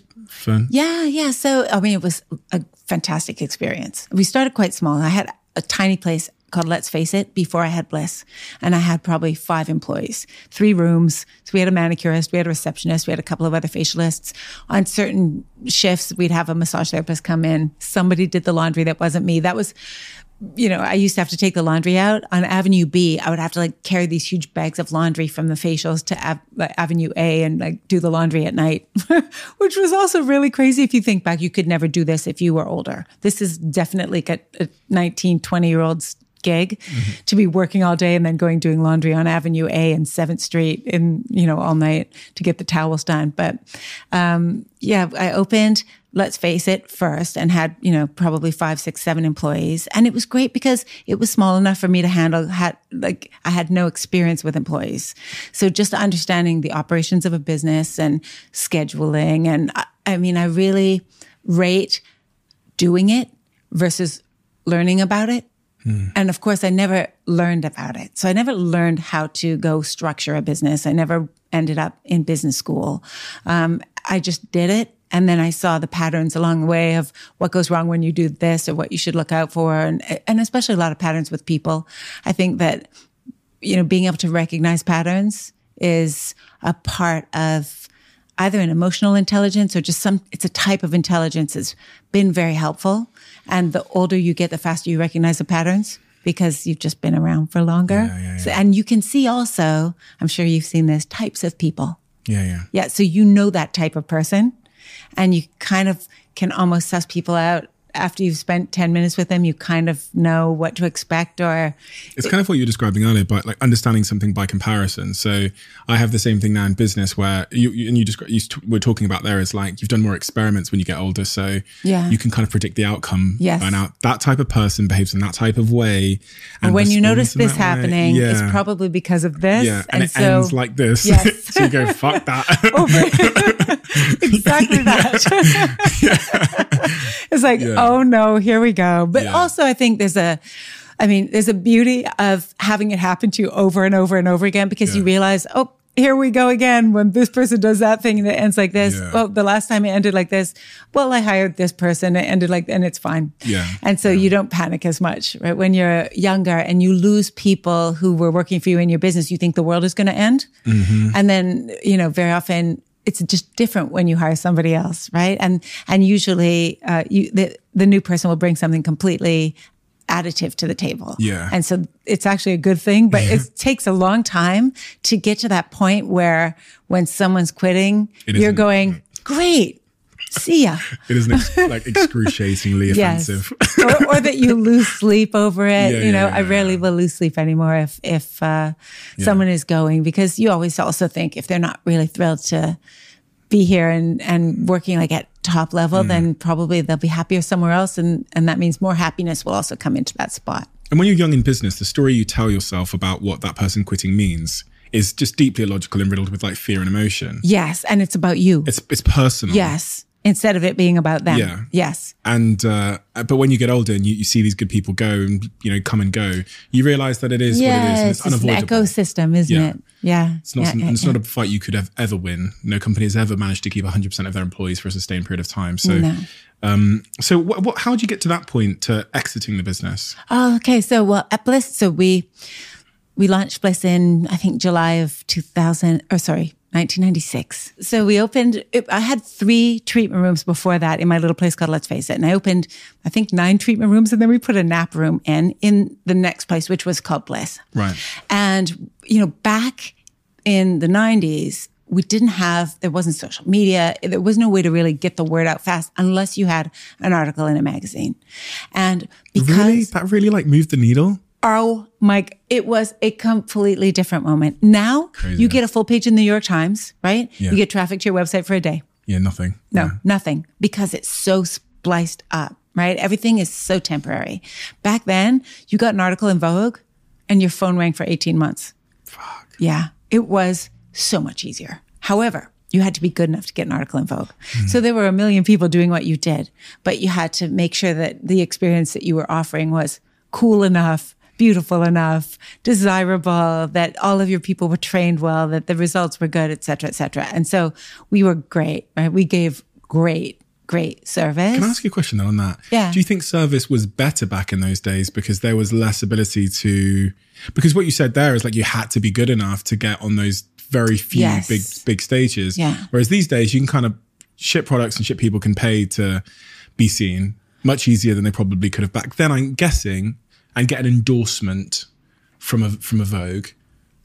Yeah, yeah. So, I mean, it was a fantastic experience. We started quite small. I had a tiny place called Let's Face It before I had Bliss. And I had probably five employees, three rooms. So we had a manicurist, we had a receptionist, we had a couple of other facialists. On certain shifts, we'd have a massage therapist come in. Somebody did the laundry that wasn't me. That was, you know, I used to have to take the laundry out on Avenue B. I would have to like carry these huge bags of laundry from the facials to Av- Avenue A and like do the laundry at night, <laughs> which was also really crazy. If you think back, you could never do this if you were older. This is definitely a, a 19, 20 year old's gig to be working all day and then going doing laundry on Avenue A and 7th Street in, you know, all night to get the towels done. But um, yeah, I opened, let's face it, first and had, you know, probably five, six, seven employees. And it was great because it was small enough for me to handle, had like, I had no experience with employees. So just understanding the operations of a business and scheduling. And I, I mean, I really rate doing it versus learning about it. And of course, I never learned about it. So I never learned how to go structure a business. I never ended up in business school. Um, I just did it. And then I saw the patterns along the way of what goes wrong when you do this or what you should look out for. And, and especially a lot of patterns with people. I think that, you know, being able to recognize patterns is a part of either an emotional intelligence or just some it's a type of intelligence that's been very helpful and the older you get the faster you recognize the patterns because you've just been around for longer. Yeah, yeah, So, and you can see also i'm sure you've seen this types of people. Yeah yeah. Yeah so you know that type of person and you kind of can almost suss people out after you've spent 10 minutes with them you kind of know what to expect or it's kind of what you were describing earlier, but like understanding something by comparison. So I have the same thing now in business where you, you and you just you we're talking about there is like you've done more experiments when you get older, so Yeah. you can kind of predict the outcome. Yes. by now that type of person behaves in that type of way, and when you notice this happening yeah. it's probably because of this yeah, and, it so ends like this. Yes. <laughs> so you go fuck that. <laughs> <laughs> exactly that. it's like, Yeah. Oh no, here we go. But Yeah. also, I think there's a, I mean, there's a beauty of having it happen to you over and over and over again because you realize, oh, here we go again. When this person does that thing and it ends like this. Yeah. Oh, the last time it ended like this. Well, I hired this person. It ended like, and it's fine. Yeah. And so you don't panic as much, right? When you're younger and you lose people who were working for you in your business, you think the world is going to end. Mm-hmm. And then, you know, very often it's just different when you hire somebody else, right? And, and usually, uh, you, the, the new person will bring something completely additive to the table. Yeah. And so it's actually a good thing, but it takes a long time to get to that point where when someone's quitting, It you're going, great. See ya. it isn't ex- like excruciatingly <laughs> offensive. or, or that you lose sleep over it. Yeah, you know, yeah, I rarely yeah. will lose sleep anymore if if uh, someone is going because you always also think if they're not really thrilled to be here and and working like at top level, Mm. then probably they'll be happier somewhere else, and and that means more happiness will also come into that spot. And when you're young in business, the story you tell yourself about what that person quitting means is just deeply illogical and riddled with like fear and emotion. Yes, and it's about you. It's it's personal. Yes. Instead of it being about them. Yeah. Yes. And uh, but when you get older and you, you see these good people go and you know come and go, you realize that it is what it is, and Yeah, it's, it's just an unavoidable. ecosystem, isn't Yeah. it? Yeah. It's not, yeah, some- yeah, it's yeah. not a fight you could have ever win. No company has ever managed to keep 100% of their employees for a sustained period of time. So, No. um, so what, what, how did you get to that point to exiting the business? Oh, okay. So, well, at Bliss, so we we launched Bliss in I think July of 2000 or sorry, 1996. So we opened. I had three treatment rooms before that in my little place called Let's Face It, and I opened I think nine treatment rooms, and then we put a nap room in in the next place, which was called Bliss. Right. And you know, back in the 90s. We didn't have, there wasn't social media. There was no way to really get the word out fast unless you had an article in a magazine. And because Really? That really like moved the needle? Oh my, it was a completely different moment. Now Crazy. you get a full page in the New York Times, right? Yeah. You get traffic to your website for a day. Yeah, nothing. No, Yeah. nothing because it's so spliced up, right? Everything is so temporary. Back then, you got an article in Vogue and your phone rang for 18 months. Fuck. Yeah, it was so much easier. However, you had to be good enough to get an article in Vogue. Hmm. So there were a million people doing what you did, but you had to make sure that the experience that you were offering was cool enough, beautiful enough, desirable, that all of your people were trained well, that the results were good, et cetera, et cetera. And so we were great, right? We gave great, great service. Can I ask you a question though on that? Yeah. Do you think service was better back in those days because there was less ability to, because what you said there is like you had to be good enough to get on those very few Yes. big, big stages. Yeah. Whereas these days you can kind of ship products and ship people can pay to be seen much easier than they probably could have back then, I'm guessing, and get an endorsement from a, from a Vogue.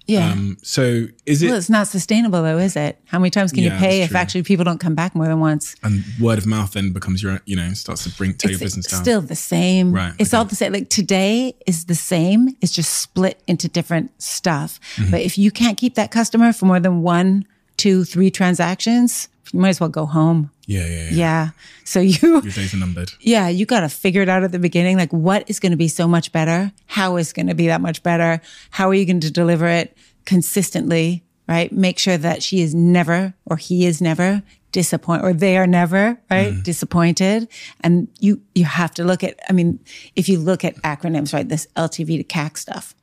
yeah. Um, so is it, well, it's not sustainable though, is it? How many times can Yeah, you pay if actually people don't come back more than once? and word of mouth then becomes your, you know, starts to bring, tear your business down. still the same. Right, It's okay. all the same. Like today is the same. It's just split into different stuff. Mm-hmm. But if you can't keep that customer for more than one, two, three transactions, you might as well go home. Yeah, yeah, yeah. Yeah. So you, Your days are numbered. <laughs> yeah, you got to figure it out at the beginning. Like what is going to be so much better? How is going to be that much better? How are you going to deliver it consistently? Right. Make sure that she is never or he is never disappointed or they are never right mm-hmm. disappointed. And you, you have to look at, I mean, if you look at acronyms, right, this LTV to CAC stuff,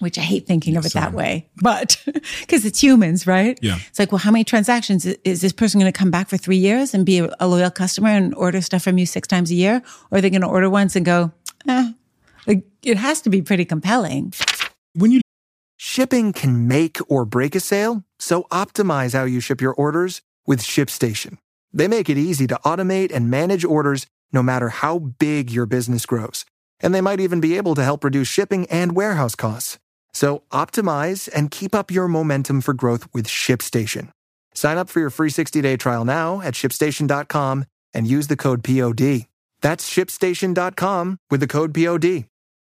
which I hate thinking of it that way, but <laughs> because it's humans, right? Yeah. It's like, well, how many transactions is- is this person going to come back for three years and be a, a loyal customer and order stuff from you six times a year? Or are they going to order once and go, eh? Like, it has to be pretty compelling. When you Shipping can make or break a sale, so optimize how you ship your orders with ShipStation. They make it easy to automate and manage orders no matter how big your business grows. And they might even be able to help reduce shipping and warehouse costs. So optimize and keep up your momentum for growth with ShipStation. Sign up for your free 60-day trial now at shipstation.com and use the code POD. That's shipstation.com with the code POD.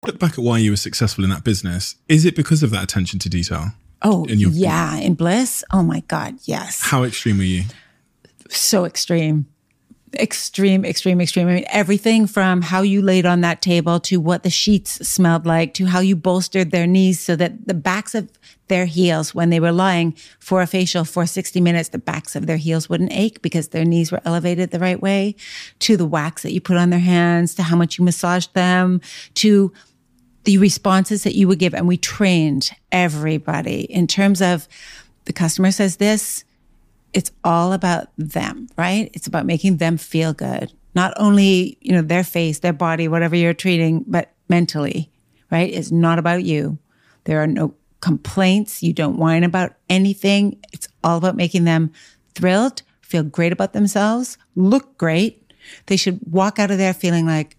look back at why you were successful in that business, is it because of that attention to detail? Oh, In your- yeah. In Bliss. Oh my God. Yes. How extreme were you? so extreme extreme extreme extreme. I mean everything from how you laid on that table to what the sheets smelled like to how you bolstered their knees so that the backs of their heels when they were lying for a facial for 60 minutes the backs of their heels wouldn't ache because their knees were elevated the right way to the wax that you put on their hands to how much you massaged them to the responses that you would give. And we trained everybody. In terms of the customer says this it's all about them, right? It's about making them feel good. Not only, you know, their face, their body, whatever you're treating, but mentally, right? It's not about you. There are no complaints. You don't whine about anything. It's all about making them thrilled, feel great about themselves, look great. They should walk out of there feeling like,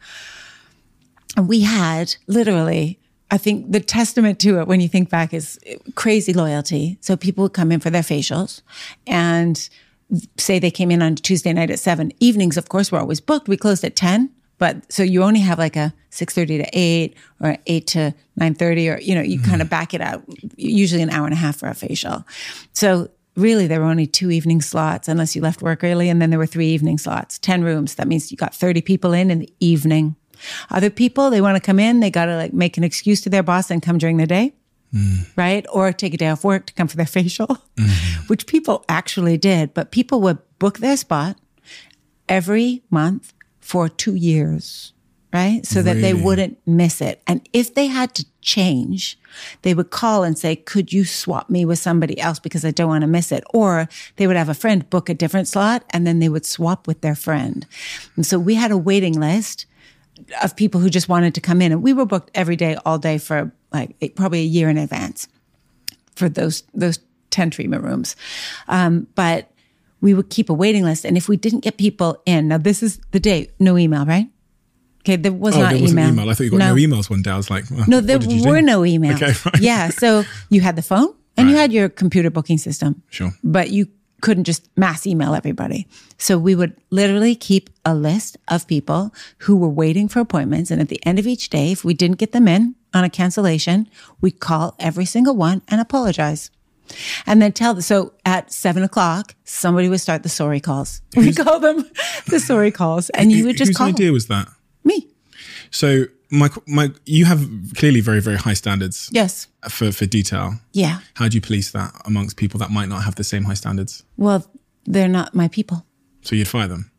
we had literally, I think the testament to it when you think back is crazy loyalty. So people would come in for their facials and say they came in on Tuesday night at seven. Evenings, of course, were always booked. We closed at 10. But so you only have like a 6.30 to 8 or 8 to 9.30 or, you know, you mm-hmm. kind of back it out, usually an hour and a half for a facial. So really there were only two evening slots unless you left work early. And then there were three evening slots, 10 rooms. That means you got 30 people in in the evening. Other people, they want to come in, they got to like make an excuse to their boss and come during the day. Mm. Right. Or take a day off work to come for their <laughs> facial, mm-hmm. which people actually did. But people would book their spot every month for two years, right? So that they wouldn't miss it. And if they had to change, they would call and say, could you swap me with somebody else because I don't want to miss it? Or they would have a friend book a different slot and then they would swap with their friend. And so we had a waiting list of people who just wanted to come in and we were booked every day, all day for like eight- probably a year in advance for those, those 10 treatment rooms. Um, but we would keep a waiting list. And if we didn't get people in, now this is the day, no email, right? Okay. There was Oh, not there email. email. I thought you got no, emails one day. I was like, well, No, there you do? were no emails. Okay, right. Yeah. So you had the phone and you had your computer booking system. Sure. But you couldn't just mass email everybody. So we would literally keep a list of people who were waiting for appointments. And at the end of each day, if we didn't get them in on a cancellation, we'd call every single one and apologize. And then tell them. So at seven o'clock, somebody would start the sorry calls. We call them <laughs> the sorry calls. And you would just call. Whose call idea was that? me. So, my, my, you have clearly very, very high standards Yes. for, for detail. Yeah. How do you police that amongst people that might not have the same high standards? Well, they're not my people. So you'd fire them.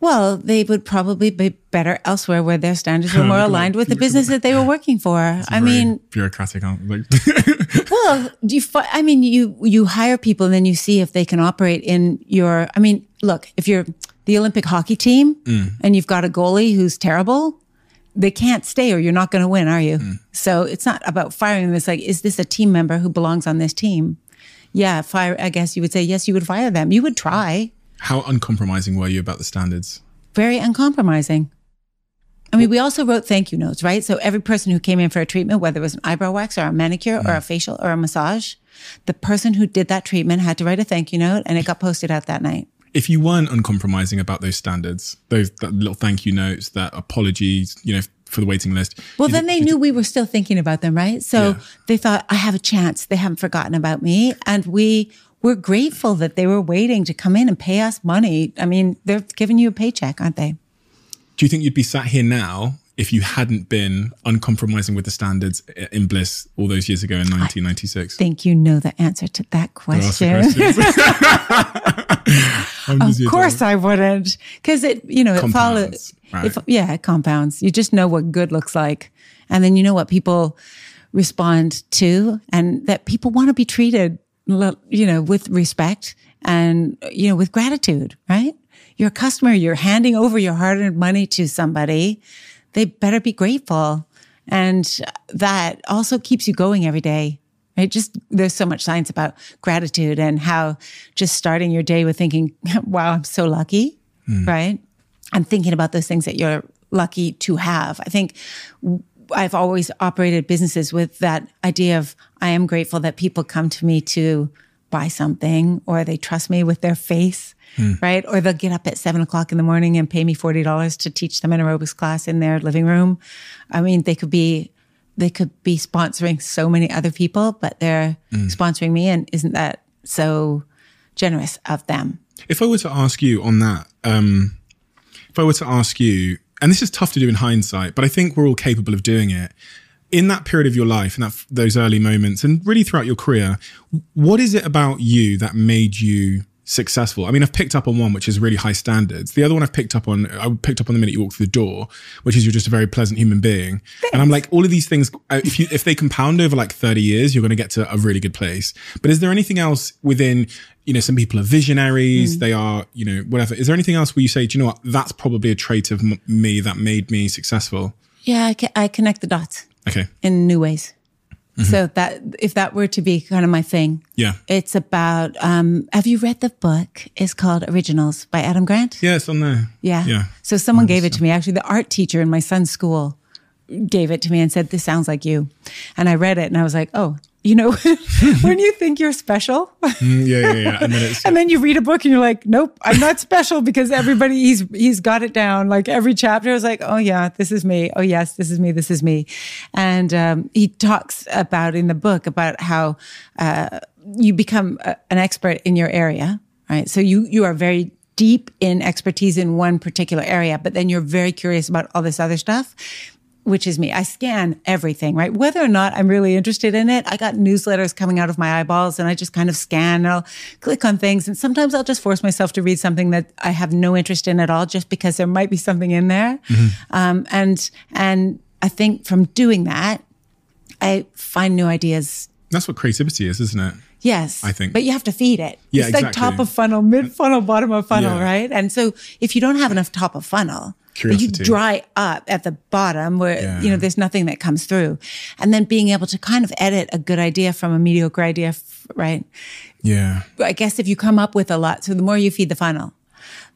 Well, they would probably be better elsewhere where their standards were <laughs> more aligned with the business that they were working for. <laughs> I mean, bureaucratic. aren't? Like, <laughs> well, do you, I mean, you, you hire people and then you see if they can operate in your, I mean, look, if you're the Olympic hockey team Mm. and you've got a goalie who's terrible, they can't stay or you're not going to win, are you? Mm. So it's not about firing them. It's like, is this a team member who belongs on this team? Yeah, fire. I guess you would say, yes, you would fire them. You would try. how uncompromising were you about the standards? very uncompromising. I mean, we also wrote thank you notes, right? So every person who came in for a treatment, whether it was an eyebrow wax or a manicure or a facial or a massage, the person who did that treatment had to write a thank you note and it got posted out that night. If you weren't uncompromising about those standards, those that little thank you notes, that apologies, you know, for the waiting list. Well, then they knew we were still thinking about them, right? So Yeah. they thought, I have a chance. They haven't forgotten about me. And we were grateful that they were waiting to come in and pay us money. I mean, they're giving you a paycheck, aren't they? Do you think you'd be sat here now if you hadn't been uncompromising with the standards in Bliss all those years ago in 1996? I Think you know the answer to that question. <laughs> Of course I wouldn't. Because it, you know, it follows. Right. If, yeah, it compounds. You just know what good looks like. And then you know what people respond to and that people want to be treated, you know, with respect and, you know, with gratitude, right? You're a customer. You're handing over your hard earned money to somebody. They better be grateful. And that also keeps you going every day. Right? Just there's so much science about gratitude and how just starting your day with thinking, <laughs> wow, I'm so lucky, hmm. right? And thinking about those things that you're lucky to have. I think I've always operated businesses with that idea of I am grateful that people come to me to buy something or they trust me with their face, right? Or they'll get up at seven o'clock in the morning and pay me $40 to teach them an aerobics class in their living room. I mean, they could be they could be sponsoring so many other people, but they're sponsoring me. And isn't that so generous of them? If I were to ask you on that, um, if I were to ask you, and this is tough to do in hindsight, but I think we're all capable of doing it. In that period of your life, and that those early moments, and really throughout your career, what is it about you that made you successful? I mean, I've picked up on one, which is really high standards. The other one I've picked up on, I picked up on the minute you walked through the door, which is you're just a very pleasant human being. And I'm like, all of these things, uh, if you if they compound over like 30 years, you're going to get to a really good place. But is there anything else within? You know, some people are visionaries. They are, you know, whatever. Is there anything else where you say, do you know what? That's probably a trait of m- me that made me successful. Yeah, I, ca- I connect the dots Okay. in new ways. So that if that were to be kind of my thing, Yeah. it's about. Um, have you read the book? It's called Originals by Adam Grant. Yeah, it's on there. Yeah. Yeah. So someone gave it to me. Actually, the art teacher in my son's school gave it to me and said, "This sounds like you." And I read it and I was like, "Oh, you know, <laughs> <laughs> when you think you're special, Mm, yeah, yeah, yeah. And then <laughs> and then you read a book and you're like, "Nope, I'm not special," because everybody he's he's got it down. Like every chapter is like, "Oh yeah, this is me. Oh yes, this is me. This is me." And um, he talks about in the book about how uh, you become a, an expert in your area, right? So you you are very deep in expertise in one particular area, but then you're very curious about all this other stuff. Which is me. I scan everything, right? Whether or not I'm really interested in it, I got newsletters coming out of my eyeballs and I just kind of scan and I'll click on things. And sometimes I'll just force myself to read something that I have no interest in at all, just because there might be something in there. Mm-hmm. Um, and, and I think from doing that, I find new ideas. That's what creativity is, isn't it? Yes. I think. But you have to feed it. Yeah, it's exactly. like top of funnel, mid funnel, bottom of funnel, Yeah. right? And so if you don't have enough top of funnel, you dry up at the bottom where, Yeah. you know, there's nothing that comes through. And then being able to kind of edit a good idea from a mediocre idea, right? Yeah. I guess if you come up with a lot, so the more you feed the funnel,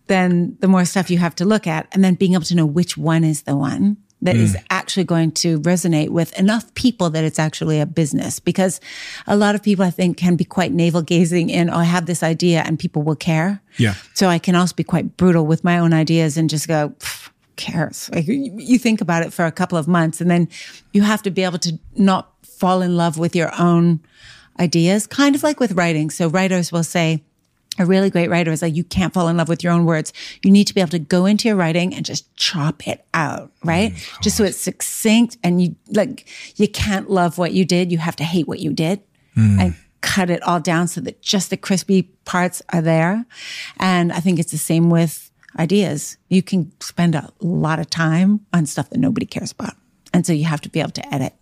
then the more stuff you have to look at. And then being able to know which one is the one that is mm. actually going to resonate with enough people that it's actually a business. Because a lot of people, I think, can be quite navel gazing in, oh, I have this idea and people will care. Yeah. So I can also be quite brutal with my own ideas and just go, "Pff, who cares? Like you you think about it for a couple of months and then you have to be able to not fall in love with your own ideas, kind of like with writing. So writers will say, a really great writer is like, you can't fall in love with your own words. You need to be able to go into your writing and just chop it out, oh right? just so it's succinct and you like, you can't love what you did. You have to hate what you did hmm. and cut it all down so that just the crispy parts are there. And I think it's the same with ideas. You can spend a lot of time on stuff that nobody cares about. And so you have to be able to edit.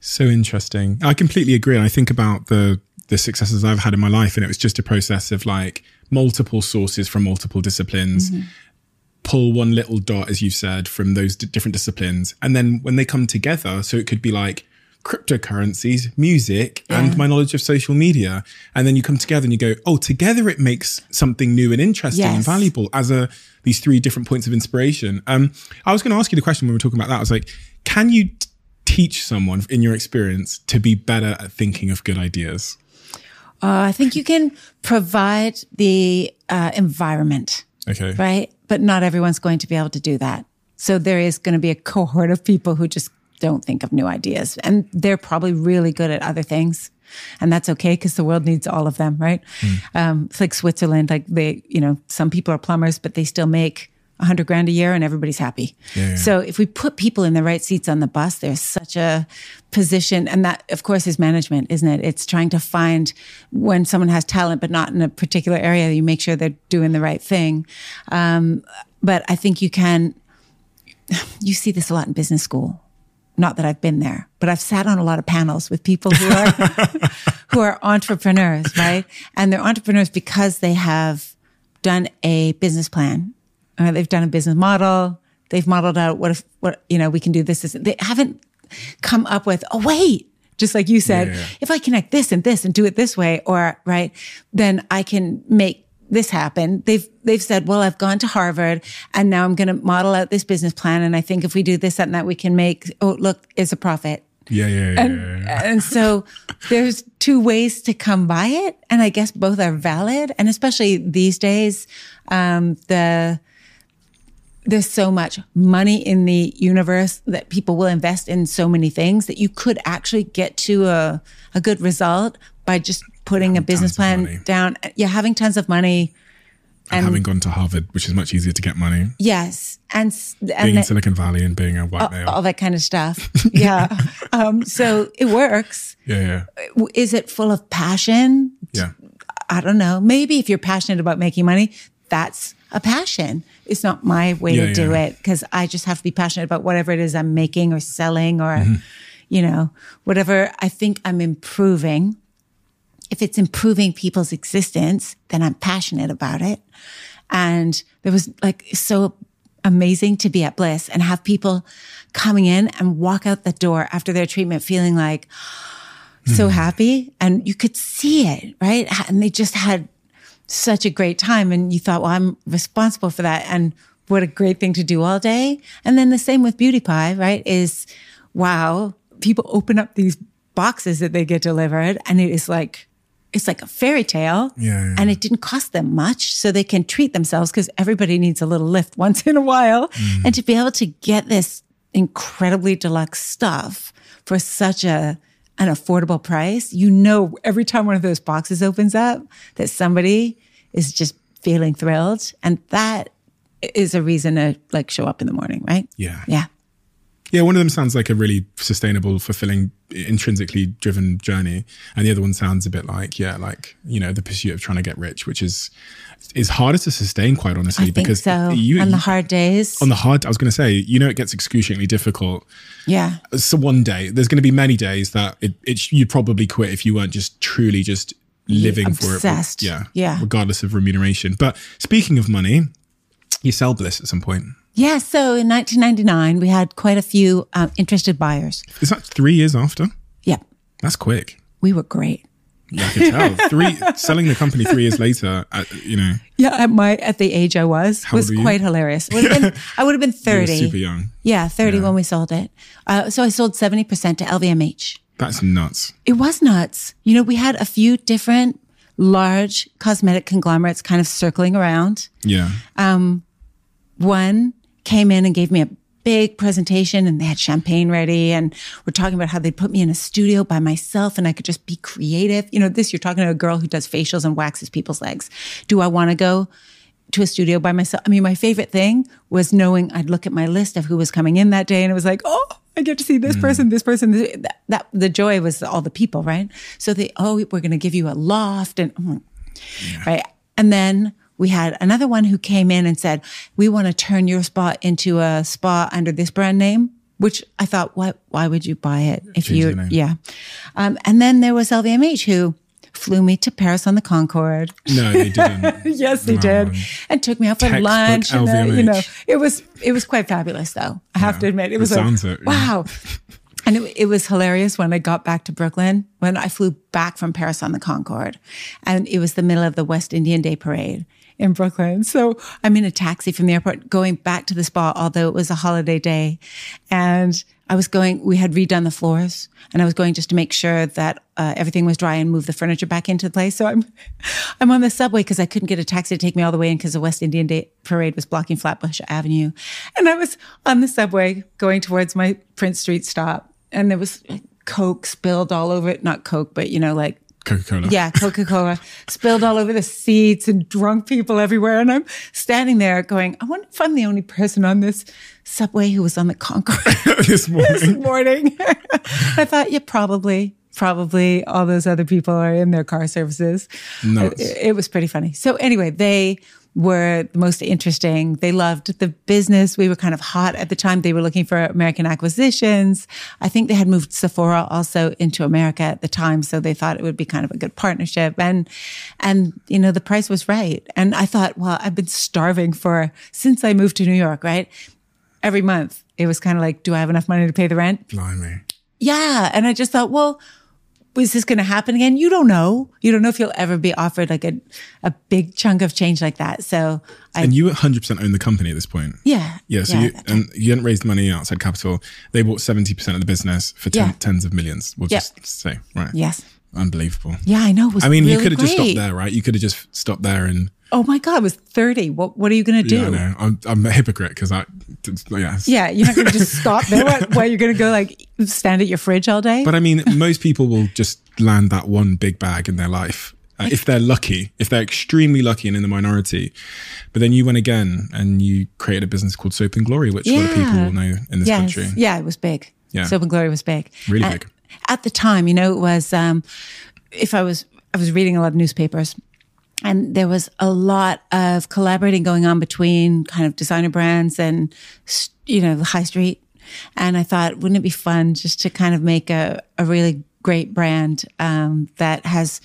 So interesting. I completely agree. And I think about the the successes I've had in my life, and it was just a process of like multiple sources from multiple disciplines. Mm-hmm. Pull one little dot, as you said, from those d- different disciplines, and then when they come together, so it could be like cryptocurrencies, music, and my knowledge of social media, and then you come together and you go, oh, together it makes something new and interesting and valuable as a these three different points of inspiration. Um, I was going to ask you the question when we were talking about that. I was like, can you t- teach someone, in your experience, to be better at thinking of good ideas? Uh, I think you can provide the uh, environment. Okay. right? But not everyone's going to be able to do that. So there is going to be a cohort of people who just don't think of new ideas and they're probably really good at other things. And that's okay because the world needs all of them, right? Um, it's like Switzerland, like they, you know, some people are plumbers, but they still make a hundred grand a year and everybody's happy. Yeah, yeah. So if we put people in the right seats on the bus, there's such a position. And that, of course, is management, isn't it? It's trying to find when someone has talent, but not in a particular area, you make sure they're doing the right thing. Um, but I think you can, <sighs> you see this a lot in business school. Not that I've been there, but I've sat on a lot of panels with people who are, <laughs> who are entrepreneurs, right? And they're entrepreneurs because they have done a business plan. Uh, they've done a business model. They've modeled out what if, what, you know, we can do this, this. They haven't come up with, oh, wait, just like you said, Yeah, yeah. if I connect this and this and do it this way, or right, then I can make this happen. They've, they've said, well, I've gone to Harvard and now I'm going to model out this business plan. And I think if we do this, and that, we can make, oh, look, it's a profit. Yeah, yeah, yeah. And, yeah, yeah. and so there's two ways to come by it. And I guess both are valid. And especially these days, um, the, there's so much money in the universe that people will invest in so many things that you could actually get to a, a good result by just putting a business plan down. Yeah, having tons of money. and having gone to Harvard, which is much easier to get money, Yes. And, and being in that- Silicon Valley and being a white male. all that kind of stuff. <laughs> Yeah. um, so it works. yeah, yeah, Is it full of passion? yeah. I don't know. Maybe if you're passionate about making money, that's a passion. It's not my way Yeah, to do yeah. it because I just have to be passionate about whatever it is I'm making or selling or, Mm-hmm. you know, whatever I think I'm improving. If it's improving people's existence, then I'm passionate about it. And there was like so amazing to be at Bliss and have people coming in and walk out the door after their treatment feeling like, so hmm. happy and you could see it, right? And they just had such a great time. And you thought, well, I'm responsible for that. And what a great thing to do all day. And then the same with Beauty Pie, right? Is wow, people open up these boxes that they get delivered and it is like, it's like a fairy tale. Yeah, yeah. And it didn't cost them much. So they can treat themselves because everybody needs a little lift <laughs> once in a while. Mm-hmm. And to be able to get this incredibly deluxe stuff for such a, an affordable price, you know, every time one of those boxes opens up that somebody is just feeling thrilled. And that is a reason to like show up in the morning, right? Yeah. Yeah. Yeah, one of them sounds like a really sustainable, fulfilling, intrinsically driven journey, and the other one sounds a bit like yeah, like you know, the pursuit of trying to get rich, which is is harder to sustain, quite honestly, I because so. you on the hard days. on the hard. I was going to say, you know, it gets excruciatingly difficult. yeah. So one day, there's going to be many days that it, it you'd probably quit if you weren't just truly just living for it. Obsessed. Yeah, Yeah. regardless of remuneration. But speaking of money, you sell Bliss at some point. Yeah. So in 1999, we had quite a few um, interested buyers. Is that three years after? Yeah. That's quick. We were great. Yeah, I can tell. <laughs> Three selling the company three years later. At, you know, Yeah, at my at the age I was How was quite hilarious. Been, <laughs> I would have been thirty. super young. Yeah, thirty when we sold it. Uh, so I sold seventy percent to LVMH. That's nuts. It was nuts. You know, we had a few different large cosmetic conglomerates kind of circling around. Yeah. One came in and gave me a big presentation and they had champagne ready and we're talking about how they put me in a studio by myself and I could just be creative. You know, this you're talking to a girl who does facials and waxes people's legs. Do I want to go to a studio by myself? I mean, my favorite thing was knowing I'd look at my list of who was coming in that day and it was like, oh, I get to see this mm. person, this person. This, that, that the joy was all the people, right? So they, oh, we're going to give you a loft and I'm right? And then we had another one who came in and said, "We want to turn your spa into a spa under this brand name." Which I thought, what? Why would you buy it if Change you? Yeah. Um, and then there was LVMH who flew me to Paris on the Concorde. No, they <laughs> didn't. yes, they No. did, and took me out for Textbook lunch. And, you know, it was it was quite fabulous, though. I have to admit, it was like, it, yeah. wow. And it, it was hilarious when I got back to Brooklyn, when I flew back from Paris on the Concorde. And it was the middle of the West Indian Day parade in Brooklyn. So I'm in a taxi from the airport going back to the spa, although it was a holiday day. And I was going, we had redone the floors and I was going just to make sure that uh, everything was dry and move the furniture back into place. So I'm, <laughs> I'm on the subway because I couldn't get a taxi to take me all the way in because the West Indian Day parade was blocking Flatbush Avenue. And I was on the subway going towards my Prince Street stop and there was Coke spilled all over it. Not Coke, but you know, like Coca Cola. yeah, Coca Cola <laughs> spilled all over the seats and drunk people everywhere. And I'm standing there going, I wonder if I'm the only person on this subway who was on the Concorde <laughs> this <laughs> this morning. morning. I thought, yeah, probably, probably all those other people are in their car services. Nuts. It, it was pretty funny. So anyway, they were the most interesting. They loved the business. We were kind of hot at the time. They were looking for American acquisitions. I think they had moved Sephora also into America at the time. So they thought it would be kind of a good partnership. And, and, you know, the price was right. And I thought, well, I've been starving for, since I moved to New York, right? Every month it was kind of like, do I have enough money to pay the rent? Blimey. Yeah. And I just thought, well, is this going to happen again? You don't know. You don't know if you'll ever be offered like a, a big chunk of change like that. So I, And you 100% own the company at this point. yeah. Yeah, so yeah, you, and you hadn't raised money outside capital. They bought 70% of the business for ten, Yeah. tens of millions. We'll Yeah. just say, right. yes. Unbelievable. Yeah, I know. I mean, you could have just stopped there, right? You could have just stopped there and Oh my God, I was 30. What, what are you going to do? yeah, I know. I'm, I'm a hypocrite because I, yeah. Yeah, you're not going to just stop there. What, what, you're going to go like stand at your fridge all day? But I mean, most people will just land that one big bag in their life. Uh, if they're lucky, if they're extremely lucky and in the minority, but then you went again and you created a business called Soap and Glory, which a lot of people will know in this yes. country. Yeah, it was big. Yeah. Soap and Glory was big. Really And big. At the time, you know, it was, um, if I was, I was reading a lot of newspapers and there was a lot of collaborating going on between kind of designer brands and, you know, the high street. And I thought, wouldn't it be fun just to kind of make a, a really great brand, um, that has,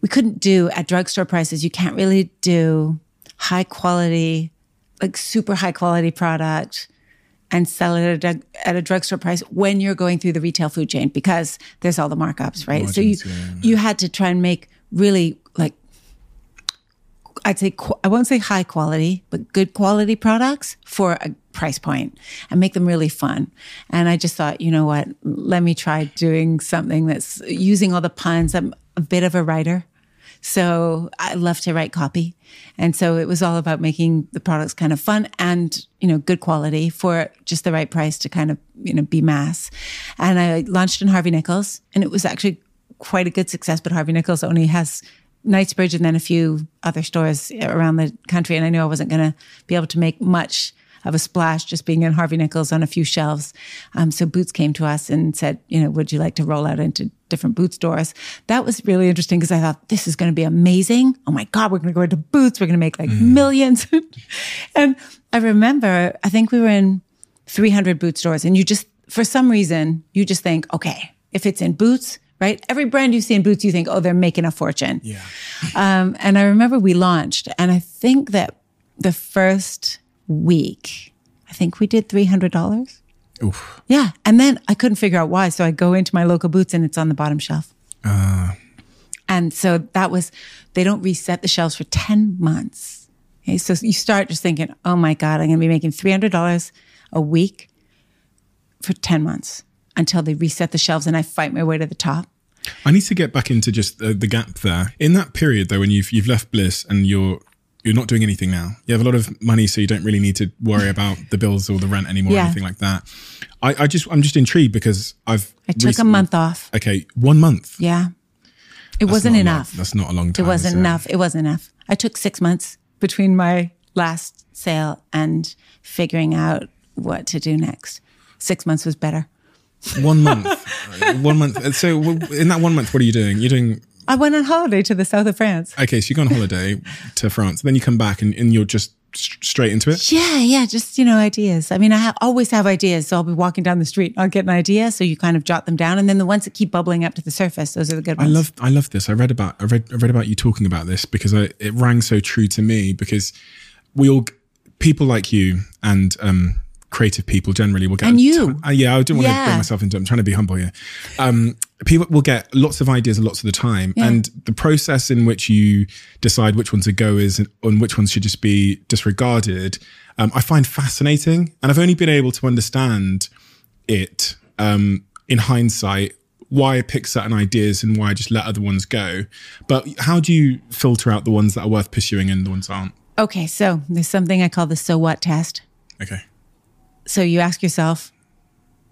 we couldn't do at drugstore prices. You can't really do high quality, like super high quality product and sell it at a, at a drugstore price when you're going through the retail food chain because there's all the markups, right? so you yeah, you had to try and make really like I'd say qu- I won't say high quality, but good quality products for a price point and make them really fun. And I just thought, you know what? Let me try doing something that's using all the puns. I'm a bit of a writer. So I love to write copy. And so it was all about making the products kind of fun and, you know, good quality for just the right price to kind of, you know, be mass. And I launched in Harvey Nichols and it was actually quite a good success, but Harvey Nichols only has Knightsbridge and then a few other stores around the country. And I knew I wasn't going to be able to make much of a splash just being in Harvey Nichols on a few shelves. Um, so Boots came to us and said, you know, would you like to roll out into different Boots stores? That was really interesting because I thought this is going to be amazing. Oh my God, we're going to go into Boots. We're going to make like millions. <laughs> and I remember, I think we were in 300 boot stores and you just, for some reason, you just think, okay, if it's in Boots, right? Every brand you see in Boots, you think, oh, they're making a fortune. Yeah. Um, and I remember we launched, and I think that the first week, I think we did $300. Oof. Yeah. And then I couldn't figure out why. So I go into my local Boots and it's on the bottom shelf. Uh, And so that was, they don't reset the shelves for 10 months. Okay. So you start just thinking, oh my God, I'm going to be making $300 a week for 10 months until they reset the shelves and I fight my way to the top. I need to get back into just uh, the gap there. In that period, though, when you've you've left Bliss and you're you're not doing anything now, you have a lot of money, so you don't really need to worry <laughs> about the bills or the rent anymore, or anything like that. I, I just I'm just intrigued because I've I took a month off. Okay, one month. Yeah. It That's wasn't not a lot. enough. That's not a long time. It wasn't enough. It wasn't enough. I took six months between my last sale and figuring out what to do next. Six months was better. One month. <laughs> One month. So in that one month, what are you doing? You're doing I went on holiday to the south of France. okay. So you go on holiday <laughs> to France, then you come back and, and you're just st- straight into it. Yeah, yeah, just you know, ideas. I mean, I ha- always have ideas, so I'll be walking down the street, I'll get an idea, so you kind of jot them down, and then the ones that keep bubbling up to the surface, those are the good ones. I love I love this. I read about I read I read about you talking about this because I, it rang so true to me because we all people like you and um creative people generally will get And you. ton- uh, yeah, I don't want to Yeah. bring myself into. I'm trying to be humble here. Um, people will get lots of ideas lots of the time, and the process in which you decide which ones are goers and, and which ones should just be disregarded, um, I find fascinating. And I've only been able to understand it um, in hindsight why I pick certain ideas and why I just let other ones go. But how do you filter out the ones that are worth pursuing and the ones aren't? Okay, so there's something I call the so what test. Okay. So you ask yourself,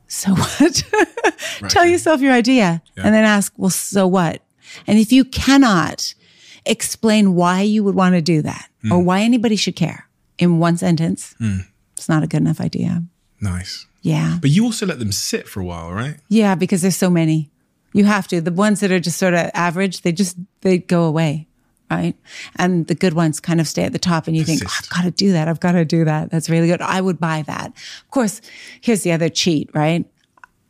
so what? <laughs> Tell yourself your idea and then ask, well, so what? And if you cannot explain why you would want to do that hmm. or why anybody should care in one sentence, hmm. it's not a good enough idea. Nice. Yeah. But you also let them sit for a while, right? Yeah, because there's so many. You have to. The ones that are just sort of average, they just they go away, right? And the good ones kind of stay at the top and you think, oh, I've got to do that. I've got to do that. That's really good. I would buy that. Of course, here's the other cheat, right?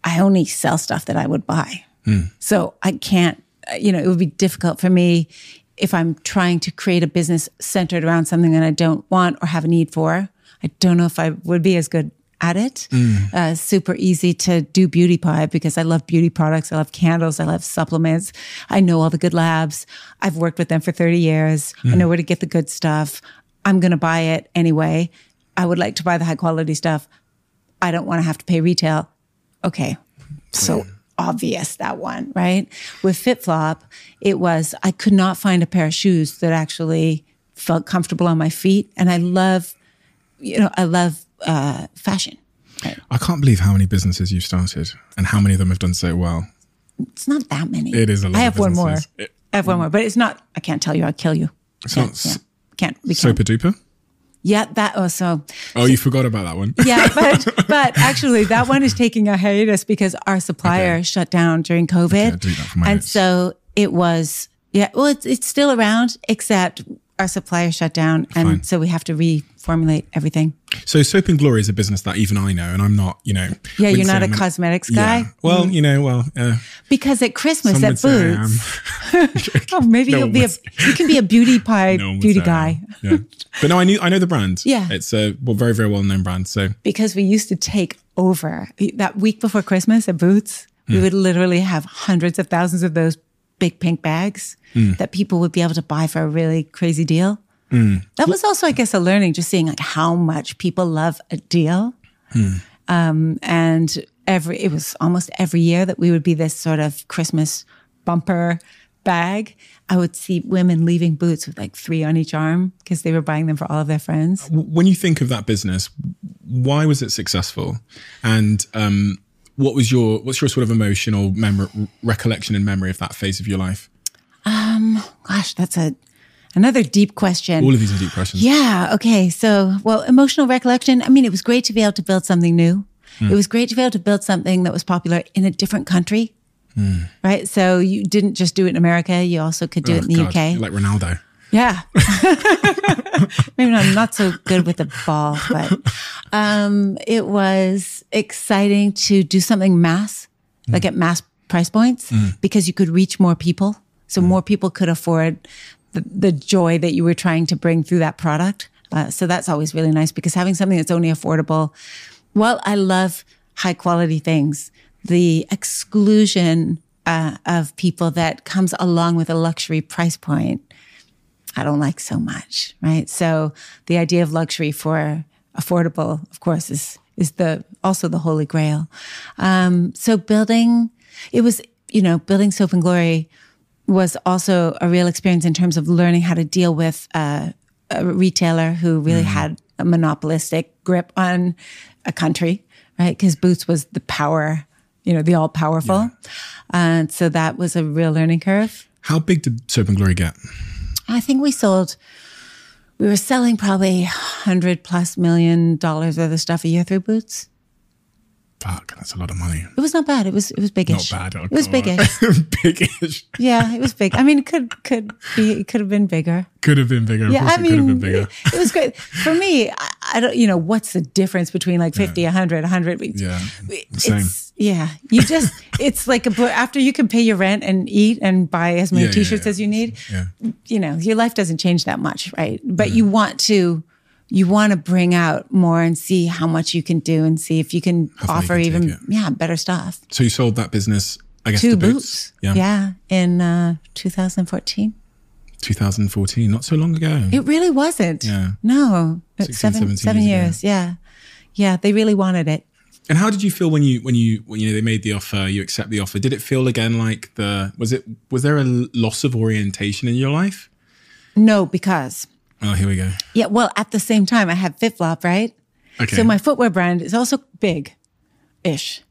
I only sell stuff that I would buy. Hmm. So I can't, uh, you know, it would be difficult for me if I'm trying to create a business centered around something that I don't want or have a need for. I don't know if I would be as good at it. Uh, super easy to do beauty pie because I love beauty products. I love candles. I love supplements. I know all the good labs. I've worked with them for 30 years. I know where to get the good stuff. I'm going to buy it anyway. I would like to buy the high quality stuff. I don't want to have to pay retail. Okay. So obvious that one, right? With FitFlop, it was I could not find a pair of shoes that actually felt comfortable on my feet. And I love, you know, I love uh, fashion. I can't believe how many businesses you've started and how many of them have done so well. It's not that many. It is a lot I have one more. It- I have one more, but it's not. I can't tell you. I'll kill you. It's Can't, not yeah. Can't. We can't. Duper. Yeah, that. Oh, so Oh, you forgot about that one. yeah, but <laughs> but actually, that one is taking a hiatus because our supplier Okay. shut down during COVID, I'll delete that from my and notes. so it was. Yeah, well, it's it's still around, except our supplier shut down, and Fine. so we have to reformulate everything. So Soap and Glory is a business that even I know, and I'm not, you know. Yeah, you're not a I'm cosmetics Yeah. guy Mm. Well, you know, well, uh, because at Christmas at I Boots, <laughs> <laughs> oh, maybe No you'll be a you can be a beauty pie <laughs> No beauty say I am. guy Yeah. But no, I knew I know the brand. Yeah. It's a well, very, very well known brand. So because we used to take over that week before Christmas at Boots. Hmm. We would literally have hundreds of thousands of those big pink bags Hmm. that people would be able to buy for a really crazy deal. Hmm. That was also, I guess, a learning, just seeing like how much people love a deal. Hmm. Um, and every it was almost every year that we would be this sort of Christmas bumper bag. I would see women leaving Boots with like three on each arm because they were buying them for all of their friends. when you think of that business, why was it successful? And um, what was your what's your sort of emotional memory, recollection and memory of that phase of your life? Gosh, that's a Another deep question. All of these are deep questions. Yeah. Okay. So, well, emotional recollection. I mean, it was great to be able to build something new. Hmm. It was great to be able to build something that was popular in a different country. Hmm. Right. So you didn't just do it in America. You also could do Oh, it in the God, UK. you're Like Ronaldo. Yeah. <laughs> <laughs> Maybe I'm not so good with the ball, but um, it was exciting to do something mass, like at mass price points, because you could reach more people. So more people could afford the, the joy that you were trying to bring through that product. Uh, so that's always really nice because having something that's only affordable, well, I love high quality things. The exclusion uh, of people that comes along with a luxury price point I don't like so much, right? So the idea of luxury for affordable, of course, is is the also the holy grail. Um, so building, it was you know building Soap and Glory was also a real experience in terms of learning how to deal with uh, a retailer who really had a monopolistic grip on a country, right? Because Boots was the power, you know, the all powerful, and so that was a real learning curve. How big did Soap and Glory get? I think we sold, we were selling probably 100 plus million dollars worth of stuff a year through Boots. Fuck, that's a lot of money. It was not bad. It was, it was Not bad. Oh, it was God. biggish. <laughs> biggish. Yeah, it was big. I mean, it could, could be, it could have been bigger. Could have been bigger. Yeah, I it could have mean, it, it was great. For me, I, I don't, you know, what's the difference between like 50, 100, 100? Yeah, It's, same. yeah, you just, <laughs> it's like a, after you can pay your rent and eat and buy as many Yeah, yeah, t-shirts yeah. as you need, Yeah. you know, your life doesn't change that much, right? But you want to, you want to bring out more and see how much you can do and see if you can far you offer can even, yeah, better stuff. So you sold that business, I guess, Two to Boots. Yeah. Yeah. In uh, 2014. 2014, not so long ago. It really wasn't. Yeah. No. 16, seven, seven years years. Yeah. Yeah. They really wanted it. And how did you feel when you when you when you know they made the offer, you accept the offer? Did it feel again like the was it was there a loss of orientation in your life? No, because Oh, here we go. Yeah, well, at the same time, I have FitFlop, right? Okay. So my footwear brand is also big ish.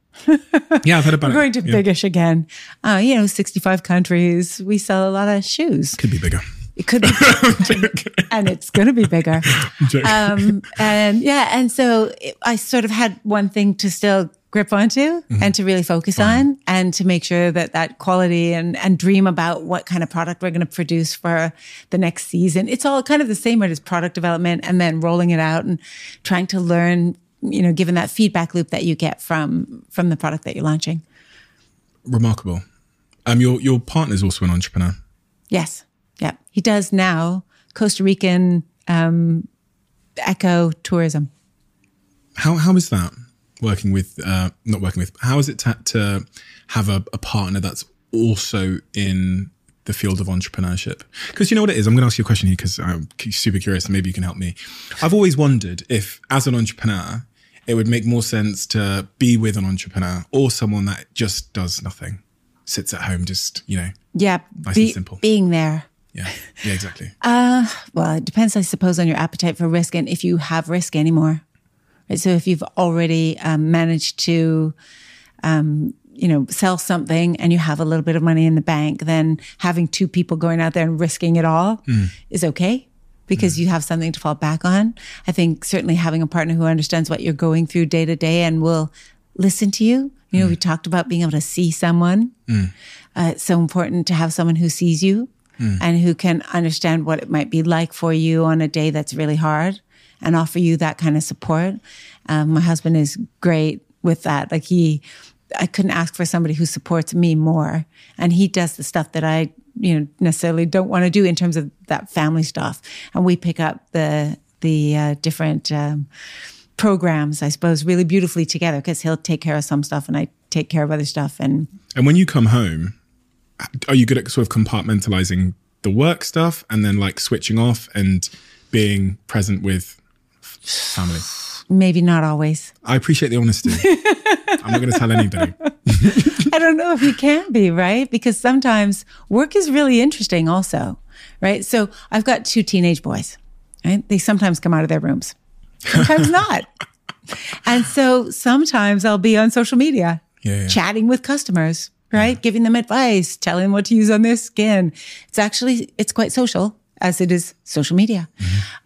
yeah, I've heard about <laughs> We're going to Yeah. big-ish again. Uh, you know, 65 countries. We sell a lot of shoes. Could be bigger. It could be, <laughs> bigger. and it's going to be bigger. <laughs> Um, and yeah, and so it, I sort of had one thing to still grip onto Mm-hmm. and to really focus on and to make sure that that quality and, and dream about what kind of product we're going to produce for the next season. It's all kind of the same as product development and then rolling it out and trying to learn, you know, given that feedback loop that you get from, from the product that you're launching. Remarkable. Um, your your partner's also an entrepreneur. Yes. Yeah. He does now Costa Rican, um, eco tourism. How how is that working with uh, not working with? How is it to, to have a, a partner that's also in the field of entrepreneurship? Because you know what it is. I'm going to ask you a question here because I'm super curious, and maybe you can help me. I've always wondered if, as an entrepreneur, it would make more sense to be with an entrepreneur or someone that just does nothing, sits at home, just you know, Yeah. Nice be- and simple. Being there. yeah, yeah, exactly. <laughs> uh Well, it depends, I suppose, on your appetite for risk and if you have risk anymore. Right? So if you've already um, managed to, um, you know, sell something and you have a little bit of money in the bank, then having two people going out there and risking it all is okay because you have something to fall back on. I think certainly having a partner who understands what you're going through day to day and will listen to you. You know, we talked about being able to see someone. Uh, it's so important to have someone who sees you and who can understand what it might be like for you on a day that's really hard and offer you that kind of support. Um, my husband is great with that. Like he, I couldn't ask for somebody who supports me more. And he does the stuff that I, you know, necessarily don't want to do in terms of that family stuff. And we pick up the, the uh, different um, programs, I suppose, really beautifully together because he'll take care of some stuff and I take care of other stuff. And And when you come home, are you good at sort of compartmentalizing the work stuff and then like switching off and being present with family? maybe not always. I appreciate the honesty. <laughs> I'm not going to tell anybody. <laughs> I don't know if you can be, right? Because sometimes work is really interesting also, right? So I've got two teenage boys, right? They sometimes come out of their rooms, sometimes <laughs> not. And so sometimes I'll be on social media Yeah, yeah. chatting with customers, right? Giving them advice, telling them what to use on their skin. It's actually, it's quite social. as it is social media.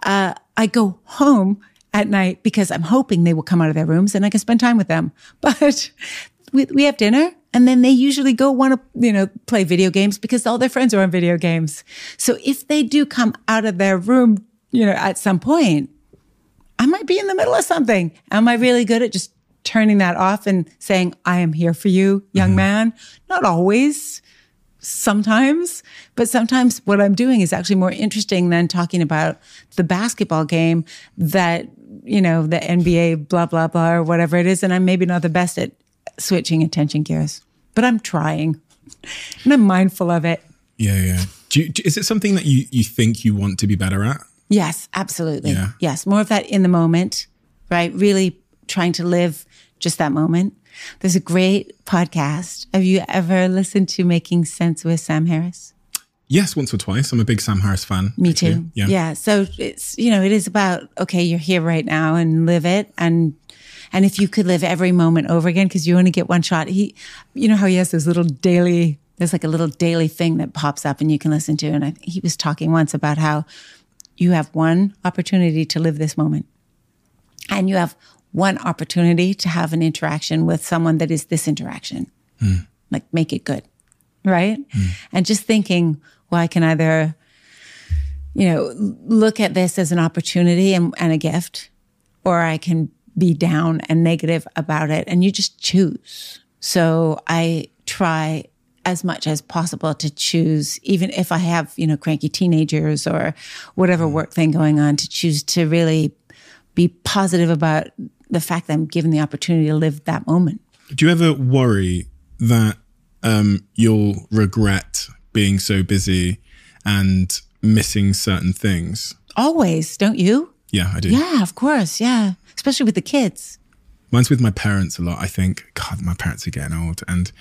Uh, I go home at night because I'm hoping they will come out of their rooms and I can spend time with them. <laughs> But we, we have dinner and then they usually go want to, you know, play video games because all their friends are on video games. So if they do come out of their room, you know, at some point, I might be in the middle of something. Am I really good at just turning that off and saying, I am here for you, young mm-hmm. man? Not always sometimes, but sometimes what I'm doing is actually more interesting than talking about the basketball game that, you know, the NBA, blah, blah, blah, or whatever it is. And I'm maybe not the best at switching attention gears, but I'm trying <laughs> and I'm mindful of it. Yeah, yeah. Do you, do- is it something that you, you think you want to be better at? Yes, absolutely. Yeah. Yes, more of that in the moment, right? Really trying to live just that moment. There's a great podcast. Have you ever listened to Making Sense with Sam Harris? Yes, once or twice. I'm a big Sam Harris fan. Me actually. too. Yeah. Yeah. So it's, you know, it is about, okay, you're here right now and live it. And, and if you could live every moment over again, because you only get one shot, he, you know how he has those little daily, there's like a little daily thing that pops up and you can listen to. And I, he was talking once about how you have one opportunity to live this moment and you have one opportunity to have an interaction with someone that is this interaction. Hmm. Like make it good. Right. Hmm. And just thinking, well, I can either, you know, look at this as an opportunity and, and a gift, or I can be down and negative about it. And you just choose. So I try as much as possible to choose, even if I have, you know, cranky teenagers or whatever hmm. work thing going on, to choose to really be positive about the fact that I'm given the opportunity to live that moment. Do you ever worry that um, you'll regret being so busy and missing certain things? Always, don't you? Yeah, I do. Yeah, of course. Yeah. Especially with the kids. Mine's with my parents a lot. I think, God, my parents are getting old, and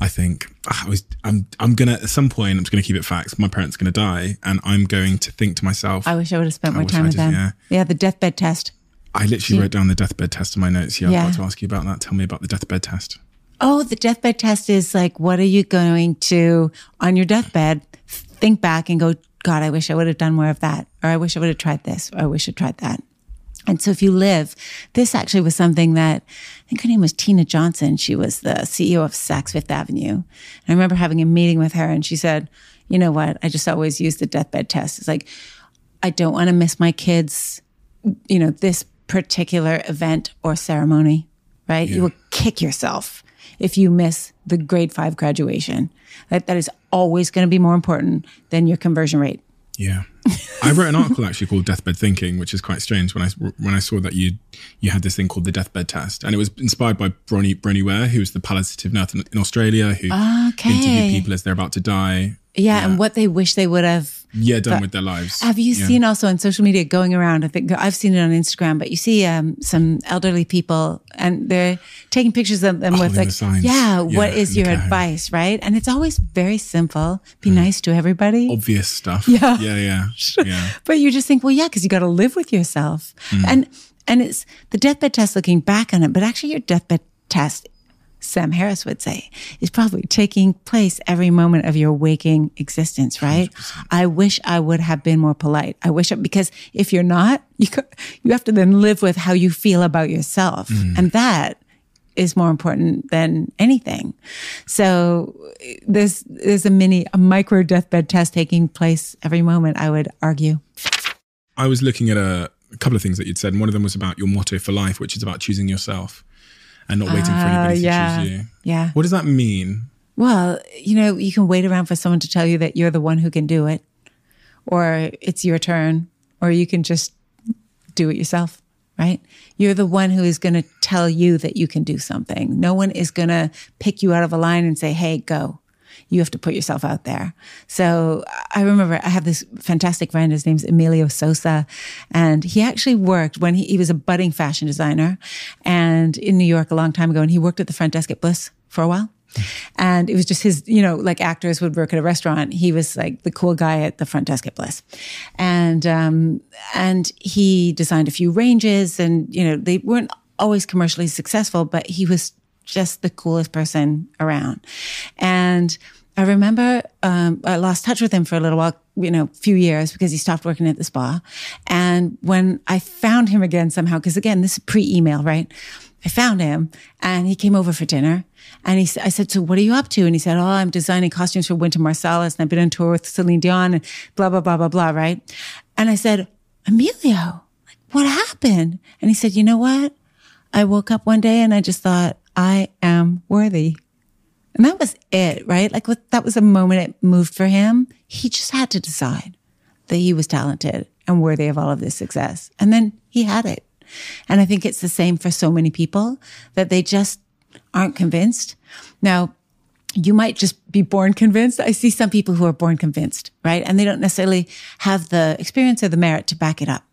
I think ah, I was, I'm, I'm gonna at some point, I'm just gonna keep it facts. My parents are gonna die, and I'm going to think to myself, I wish I would have spent more time with them. yeah. Yeah. the deathbed test. I literally mm. wrote down the deathbed test in my notes. Yeah, I Yeah. was about to ask you about that. Tell me about the deathbed test. Oh, the deathbed test is like, what are you going to, on your deathbed, think back and go, God, I wish I would have done more of that. Or I wish I would have tried this. Or I wish I tried that. And so if you live, this actually was something that I think her name was Tina Johnson. She was the CEO of Saks Fifth Avenue. And I remember having a meeting with her and she said, you know what? I just always use the deathbed test. It's like, I don't want to miss my kids, you know, this particular event or ceremony, right? You will kick yourself if you miss the grade five graduation. That, that is always going to be more important than your conversion rate. Yeah, I wrote an article actually called "Deathbed Thinking," which is quite strange. When I when I saw that you you had this thing called the deathbed test, and it was inspired by Bronnie Bronnie Ware, who's the palliative nurse in, in Australia, who ah, Okay. interviewed people as they're about to die. Yeah, and what they wish they would have. Yeah, done with their lives. Have you Yeah. seen also on social media going around? I think I've seen it on Instagram, but you see um, some elderly people and they're taking pictures of them with like, the yeah, Yeah, what is your advice, right? And it's always very simple. Be nice to everybody. obvious stuff? Yeah. yeah, yeah, <laughs> yeah. But you just think, well, yeah, because you got to live with yourself. Mm. And and it's the deathbed test looking back on it, but actually your deathbed test, Sam Harris would say, is probably taking place every moment of your waking existence, right? I wish I would have been more polite. I wish I, because if you're not, you you have to then live with how you feel about yourself. Mm. And that is more important than anything. So there's there's a mini a micro deathbed test taking place every moment, I would argue. I was looking at a, a couple of things that you'd said, and one of them was about your motto for life, which is about choosing yourself and not waiting for Ah, anybody yeah. to choose you. Yeah. What does that mean? Well, you know, you can wait around for someone to tell you that you're the one who can do it, or it's your turn, or you can just do it yourself, right? You're the one who is going to tell you that you can do something. No one is going to pick you out of a line and say, hey, go. You have to put yourself out there. So I remember I have this fantastic friend. His name's Emilio Sosa. And he actually worked when he, he was a budding fashion designer and in New York a long time ago. And he worked at the front desk at Bliss for a while. And it was just his, you know, like actors would work at a restaurant. He was like the cool guy at the front desk at Bliss. And, um, and he designed a few ranges and, you know, they weren't always commercially successful, but he was just the coolest person around. And I remember, um, I lost touch with him for a little while you know, few years because he stopped working at the spa. And when I found him again somehow, because again, this is pre-email, right? I found him and he came over for dinner. And he, I said, so what are you up to? And he said, oh, I'm designing costumes for Wynton Marsalis and I've been on tour with Celine Dion and blah, blah, blah, blah, blah, right? And I said, Emilio, like, what happened? And he said, you know what? I woke up one day and I just thought, I am worthy. And that was it, right? Like that was a moment it moved for him. He just had to decide that he was talented and worthy of all of this success. And then he had it. And I think it's the same for so many people that they just aren't convinced. Now, you might just be born convinced. I see some people who are born convinced, right? And they don't necessarily have the experience or the merit to back it up.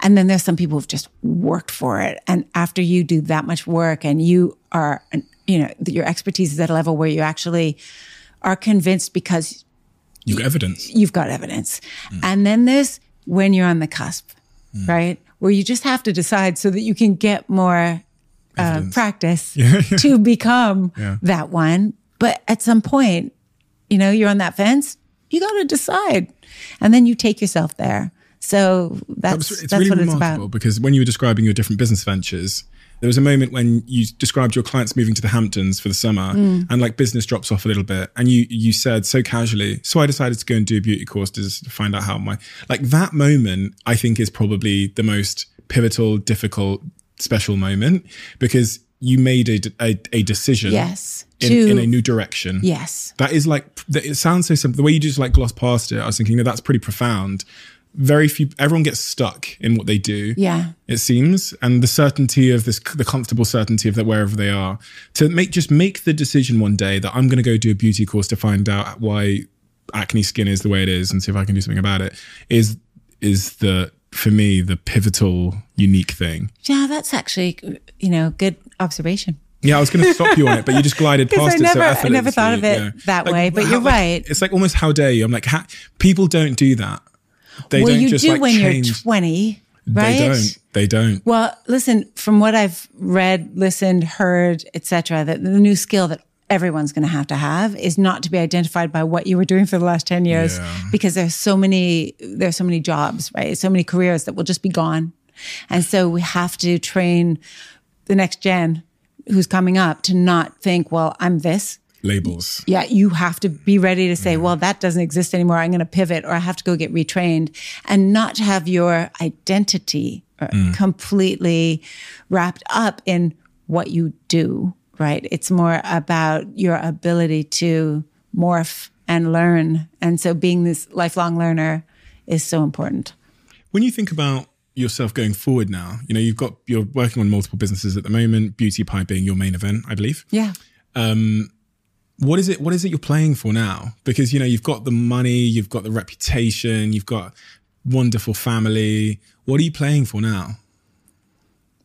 And then there's some people who've just worked for it. And after you do that much work and you are, you know, your expertise is at a level where you actually are convinced because you've got evidence. You've got evidence. Mm. And then there's when you're on the cusp, mm. right? Where you just have to decide so that you can get more uh, practice yeah, <laughs> yeah. to become yeah. that one. But at some point, you know, you're on that fence, you got to decide. And then you take yourself there. So that's, that it's that's really what remarkable it's about. because when you were describing your different business ventures, there was a moment when you described your clients moving to the Hamptons for the summer mm. and like business drops off a little bit. And you, you said so casually, so I decided to go and do a beauty course to find out how my, like that moment, I think is probably the most pivotal, difficult, special moment because you made a, a, a decision. Yes. In, to, in, a new direction. Yes. That is like, it sounds so simple. The way you just like gloss past it, I was thinking, no, that's pretty profound. Very few, everyone gets stuck in what they do. Yeah. It seems. And the certainty of this, the comfortable certainty of that wherever they are, to make, just make the decision one day that I'm going to go do a beauty course to find out why acne skin is the way it is and see if I can do something about it is, is the, for me, the pivotal, unique thing. Yeah, that's actually, you know, good observation. Yeah, I was going <laughs> to stop you on it, but you just glided past I it never, so I never thought of it yeah. that like, way, but how, you're right. Like, it's like almost how dare you? I'm like, how, people don't do that. They well, don't you just do like when change. you're 20, right? They don't. They don't. Well, listen, from what I've read, listened, heard, etc., that the new skill that everyone's going to have to have is not to be identified by what you were doing for the last 10 years yeah. because there's so many there's so many jobs right so many careers that will just be gone and so we have to train the next gen who's coming up to not think, well, I'm this. Labels. Yeah, you have to be ready to say, yeah. well, that doesn't exist anymore. I'm going to pivot or I have to go get retrained and not have your identity uh, mm. completely wrapped up in what you do, right? It's more about your ability to morph and learn. And so being this lifelong learner is so important. When you think about yourself going forward now? You know, you've got you're working on multiple businesses at the moment. Beauty Pie being your main event, I believe. Yeah. Um, what is it? What is it you're playing for now? Because you know you've got the money, you've got the reputation, you've got wonderful family. What are you playing for now?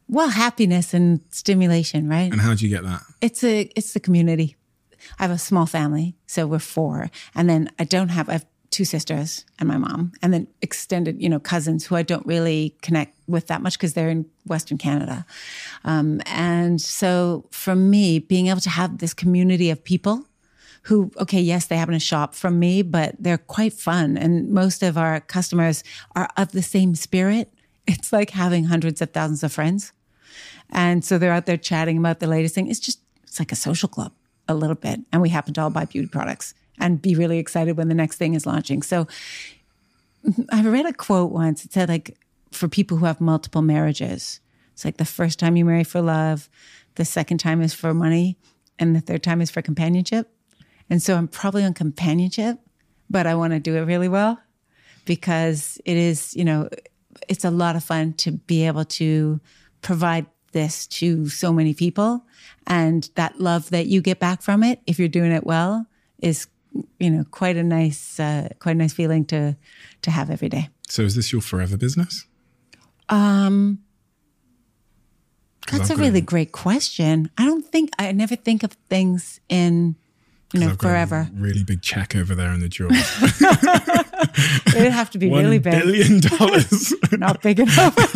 Well, happiness and stimulation, right? And how do you get that? It's a it's the community. I have a small family, so we're four, and then I don't have. I have two sisters and my mom, and then extended, you know, cousins who I don't really connect with that much because they're in Western Canada. Um, and so for me, being able to have this community of people who, okay, yes, they happen to shop from me, but they're quite fun. And most of our customers are of the same spirit. It's like having hundreds of thousands of friends. And so they're out there chatting about the latest thing. It's just, it's like a social club a little bit. And we happen to all buy beauty products and be really excited when the next thing is launching. So I read a quote once. It said, like, for people who have multiple marriages, it's like the first time you marry for love, the second time is for money, and the third time is for companionship. And so I'm probably on companionship, but I want to do it really well because it is, you know, it's a lot of fun to be able to provide this to so many people. And that love that you get back from it, if you're doing it well, is you know quite a nice uh, quite a nice feeling to to have every day. So is this your forever business? Um that's a really great question. I don't think I never think of things in you know forever. really big check over there in the drawer. <laughs> it would have to be One really big. Billion dollars. <laughs> Not big enough. <laughs>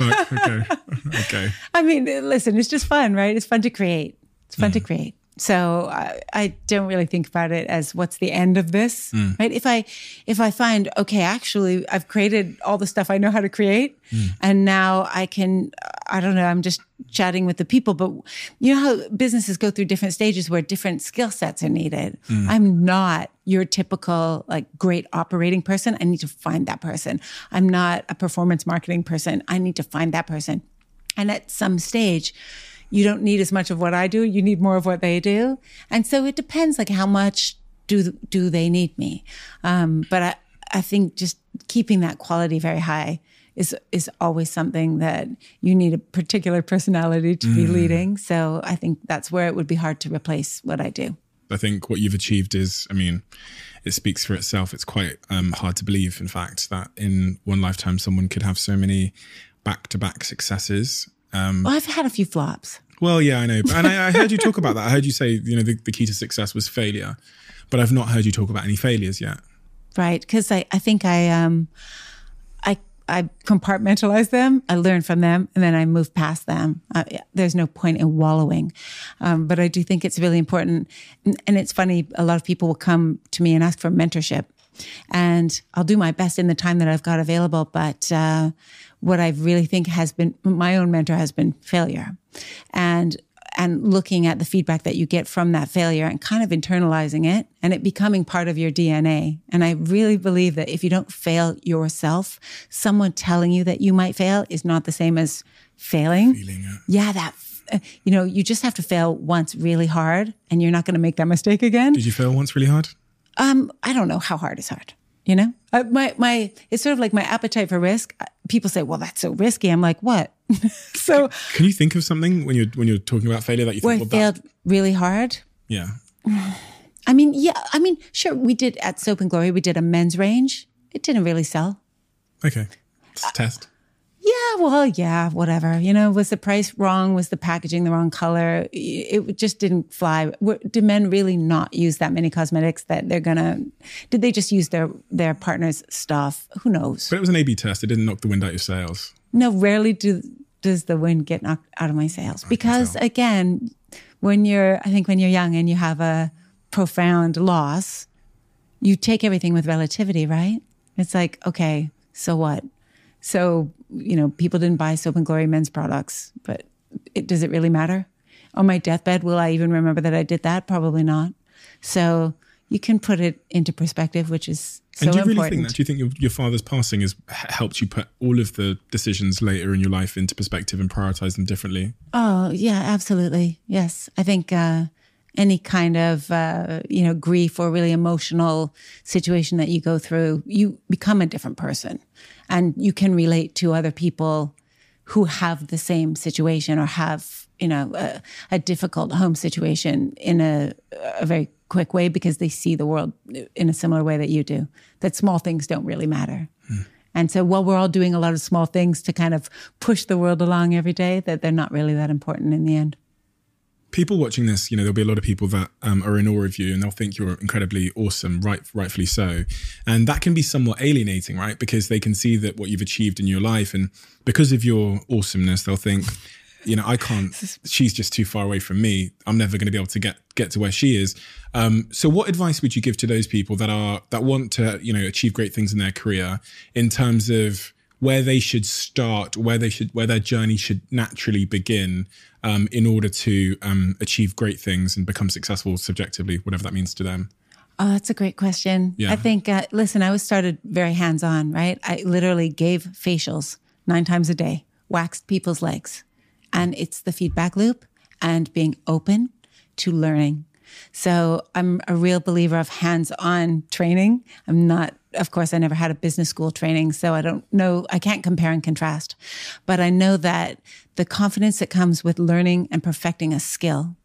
okay. Okay. I mean, listen, it's just fun, right? It's fun to create. It's fun mm. to create. So I, I, don't really think about it as what's the end of this, mm. right? If I if I find okay, actually, I've created all the stuff I know how to create, mm. and now I can. I don't know. I'm just chatting with the people, but you know how businesses go through different stages where different skill sets are needed. Mm. I'm not your typical like great operating person. I need to find that person. I'm not a performance marketing person. I need to find that person. And at some stage you don't need as much of what I do. You need more of what they do. And so it depends like how much do, do they need me? Um, but I, I think just keeping that quality very high is is always something that you need a particular personality to mm. be leading. So I think that's where it would be hard to replace what I do. I think what you've achieved is, I mean, it speaks for itself. It's quite um, hard to believe, in fact, that in one lifetime someone could have so many back to back successes. Um, well, I've had a few flops. Well, yeah, I know. And I, I, heard you talk about that. I heard you say, you know, the, the, key to success was failure, but I've not heard you talk about any failures yet. Right. Because I, I think I, um, I, I compartmentalize them, I learn from them, and then I move past them. Uh, there's no point in wallowing. Um, but I do think it's really important. And, and it's funny, a lot of people will come to me and ask for mentorship. And I'll do my best in the time that I've got available. But uh, what I really think has been my own mentor has been failure. And and looking at the feedback that you get from that failure and kind of internalizing it and it becoming part of your DNA. And I really believe that if you don't fail yourself, someone telling you that you might fail is not the same as failing. Yeah, that you know, you just have to fail once really hard and you're not going to make that mistake again. Did you fail once really hard? Um, I don't know how hard is hard. You know, uh, my my it's sort of like my appetite for risk. Uh, people say, "Well, that's so risky." I'm like, "What?" <laughs> so, can you think of something when you're when you're talking about failure that you think well, failed that... really hard? Yeah. <sighs> I mean, yeah. I mean, sure. We did at Soap and Glory. We did a men's range. It didn't really sell. Okay, it's a test. Yeah, well, yeah, whatever. You know, was the price wrong? Was the packaging the wrong color? It just didn't fly. Do men really not use that many cosmetics that they're gonna? Did they just use their their partner's stuff? Who knows? But it was an A/B test. It didn't knock the wind out of your sails. No, rarely do does the wind get knocked out of my sails because again, when you're, I think when you're young and you have a profound loss, you take everything with relativity, right? It's like, okay, so what? So you know, people didn't buy Soap and Glory men's products, but it, does it really matter? On my deathbed, will I even remember that I did that? Probably not. So you can put it into perspective, which is so and do you really think that? Do you think your, your father's passing has helped you put all of the decisions later in your life into perspective and prioritize them differently? Oh yeah, absolutely. Yes, I think uh, any kind of uh, you know grief or really emotional situation that you go through, you become a different person and you can relate to other people who have the same situation or have you know a, a difficult home situation in a, a very quick way because they see the world in a similar way that you do that small things don't really matter hmm. and so while we're all doing a lot of small things to kind of push the world along every day that they're not really that important in the end people watching this, you know, there'll be a lot of people that um, are in awe of you and they'll think you're incredibly awesome, right, rightfully so. And that can be somewhat alienating, right? Because they can see that what you've achieved in your life. And because of your awesomeness, they'll think, you know, I can't, she's just too far away from me. I'm never going to be able to get, get to where she is. Um, so what advice would you give to those people that are, that want to, you know, achieve great things in their career in terms of, where they should start, where they should, where their journey should naturally begin, um, in order to um, achieve great things and become successful subjectively, whatever that means to them. Oh, that's a great question. Yeah. I think, uh, listen, I was started very hands on, right? I literally gave facials nine times a day, waxed people's legs. And it's the feedback loop and being open to learning. So I'm a real believer of hands on training. I'm not of course, I never had a business school training, so I don't know, I can't compare and contrast. But I know that the confidence that comes with learning and perfecting a skill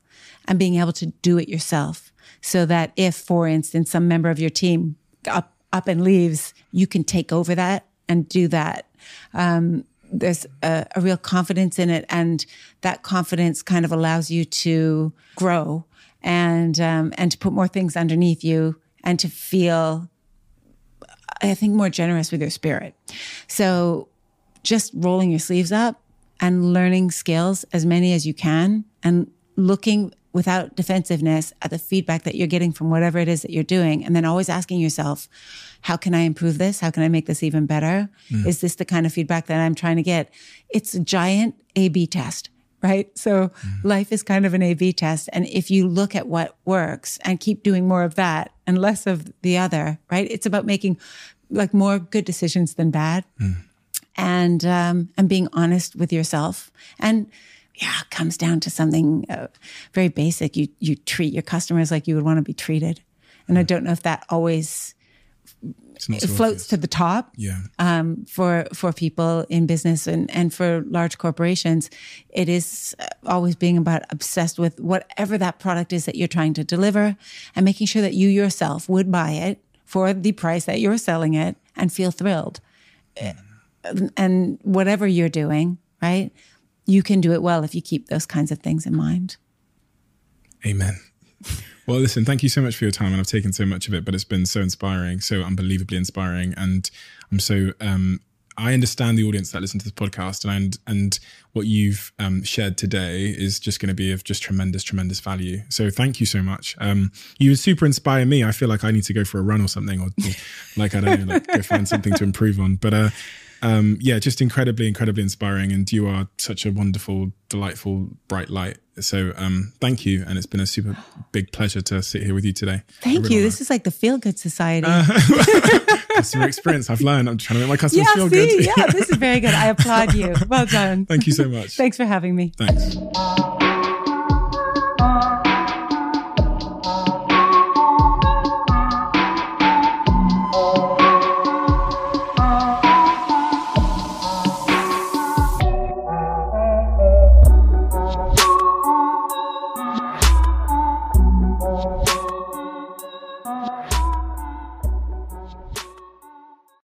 and being able to do it yourself, so that if, for instance, some member of your team up, up and leaves, you can take over that and do that. Um, there's a, a real confidence in it, and that confidence kind of allows you to grow and um, and to put more things underneath you and to feel I think, more generous with your spirit. So just rolling your sleeves up and learning skills, as many as you can, and looking without defensiveness at the feedback that you're getting from whatever it is that you're doing. And then always asking yourself, how can I improve this? How can I make this even better? Mm. Is this the kind of feedback that I'm trying to get? It's a giant A B test right? So mm. life is kind of an A B test. And if you look at what works and keep doing more of that and less of the other, right? It's about making like more good decisions than bad. Mm. And, um, and being honest with yourself. And yeah, it comes down to something uh, very basic. You, you treat your customers like you would want to be treated. And mm. I don't know if that always it floats to the top yeah. um, for for people in business and, and for large corporations. It is always being about obsessed with whatever that product is that you're trying to deliver and making sure that you yourself would buy it for the price that you're selling it and feel thrilled. Mm. And whatever you're doing, right? You can do it well if you keep those kinds of things in mind. Amen. Well, listen, thank you so much for your time. And I've taken so much of it, but it's been so inspiring, so unbelievably inspiring. And I'm so, um, I understand the audience that listen to this podcast and and what you've um, shared today is just going to be of just tremendous, tremendous value. So thank you so much. Um, you super inspire me. I feel like I need to go for a run or something, or, or like I don't know, like go find something to improve on. But uh, um, yeah, just incredibly, incredibly inspiring. And you are such a wonderful, delightful, bright light. So um, thank you. And it's been a super big pleasure to sit here with you today. Thank you. This is like the Feel Good Society. Uh, <laughs> <laughs> customer experience. I've learned. I'm trying to make my customers yeah, feel see? good. yeah, this is very good. I applaud you. <laughs> Well done. Thank you so much. Thanks for having me. Thanks.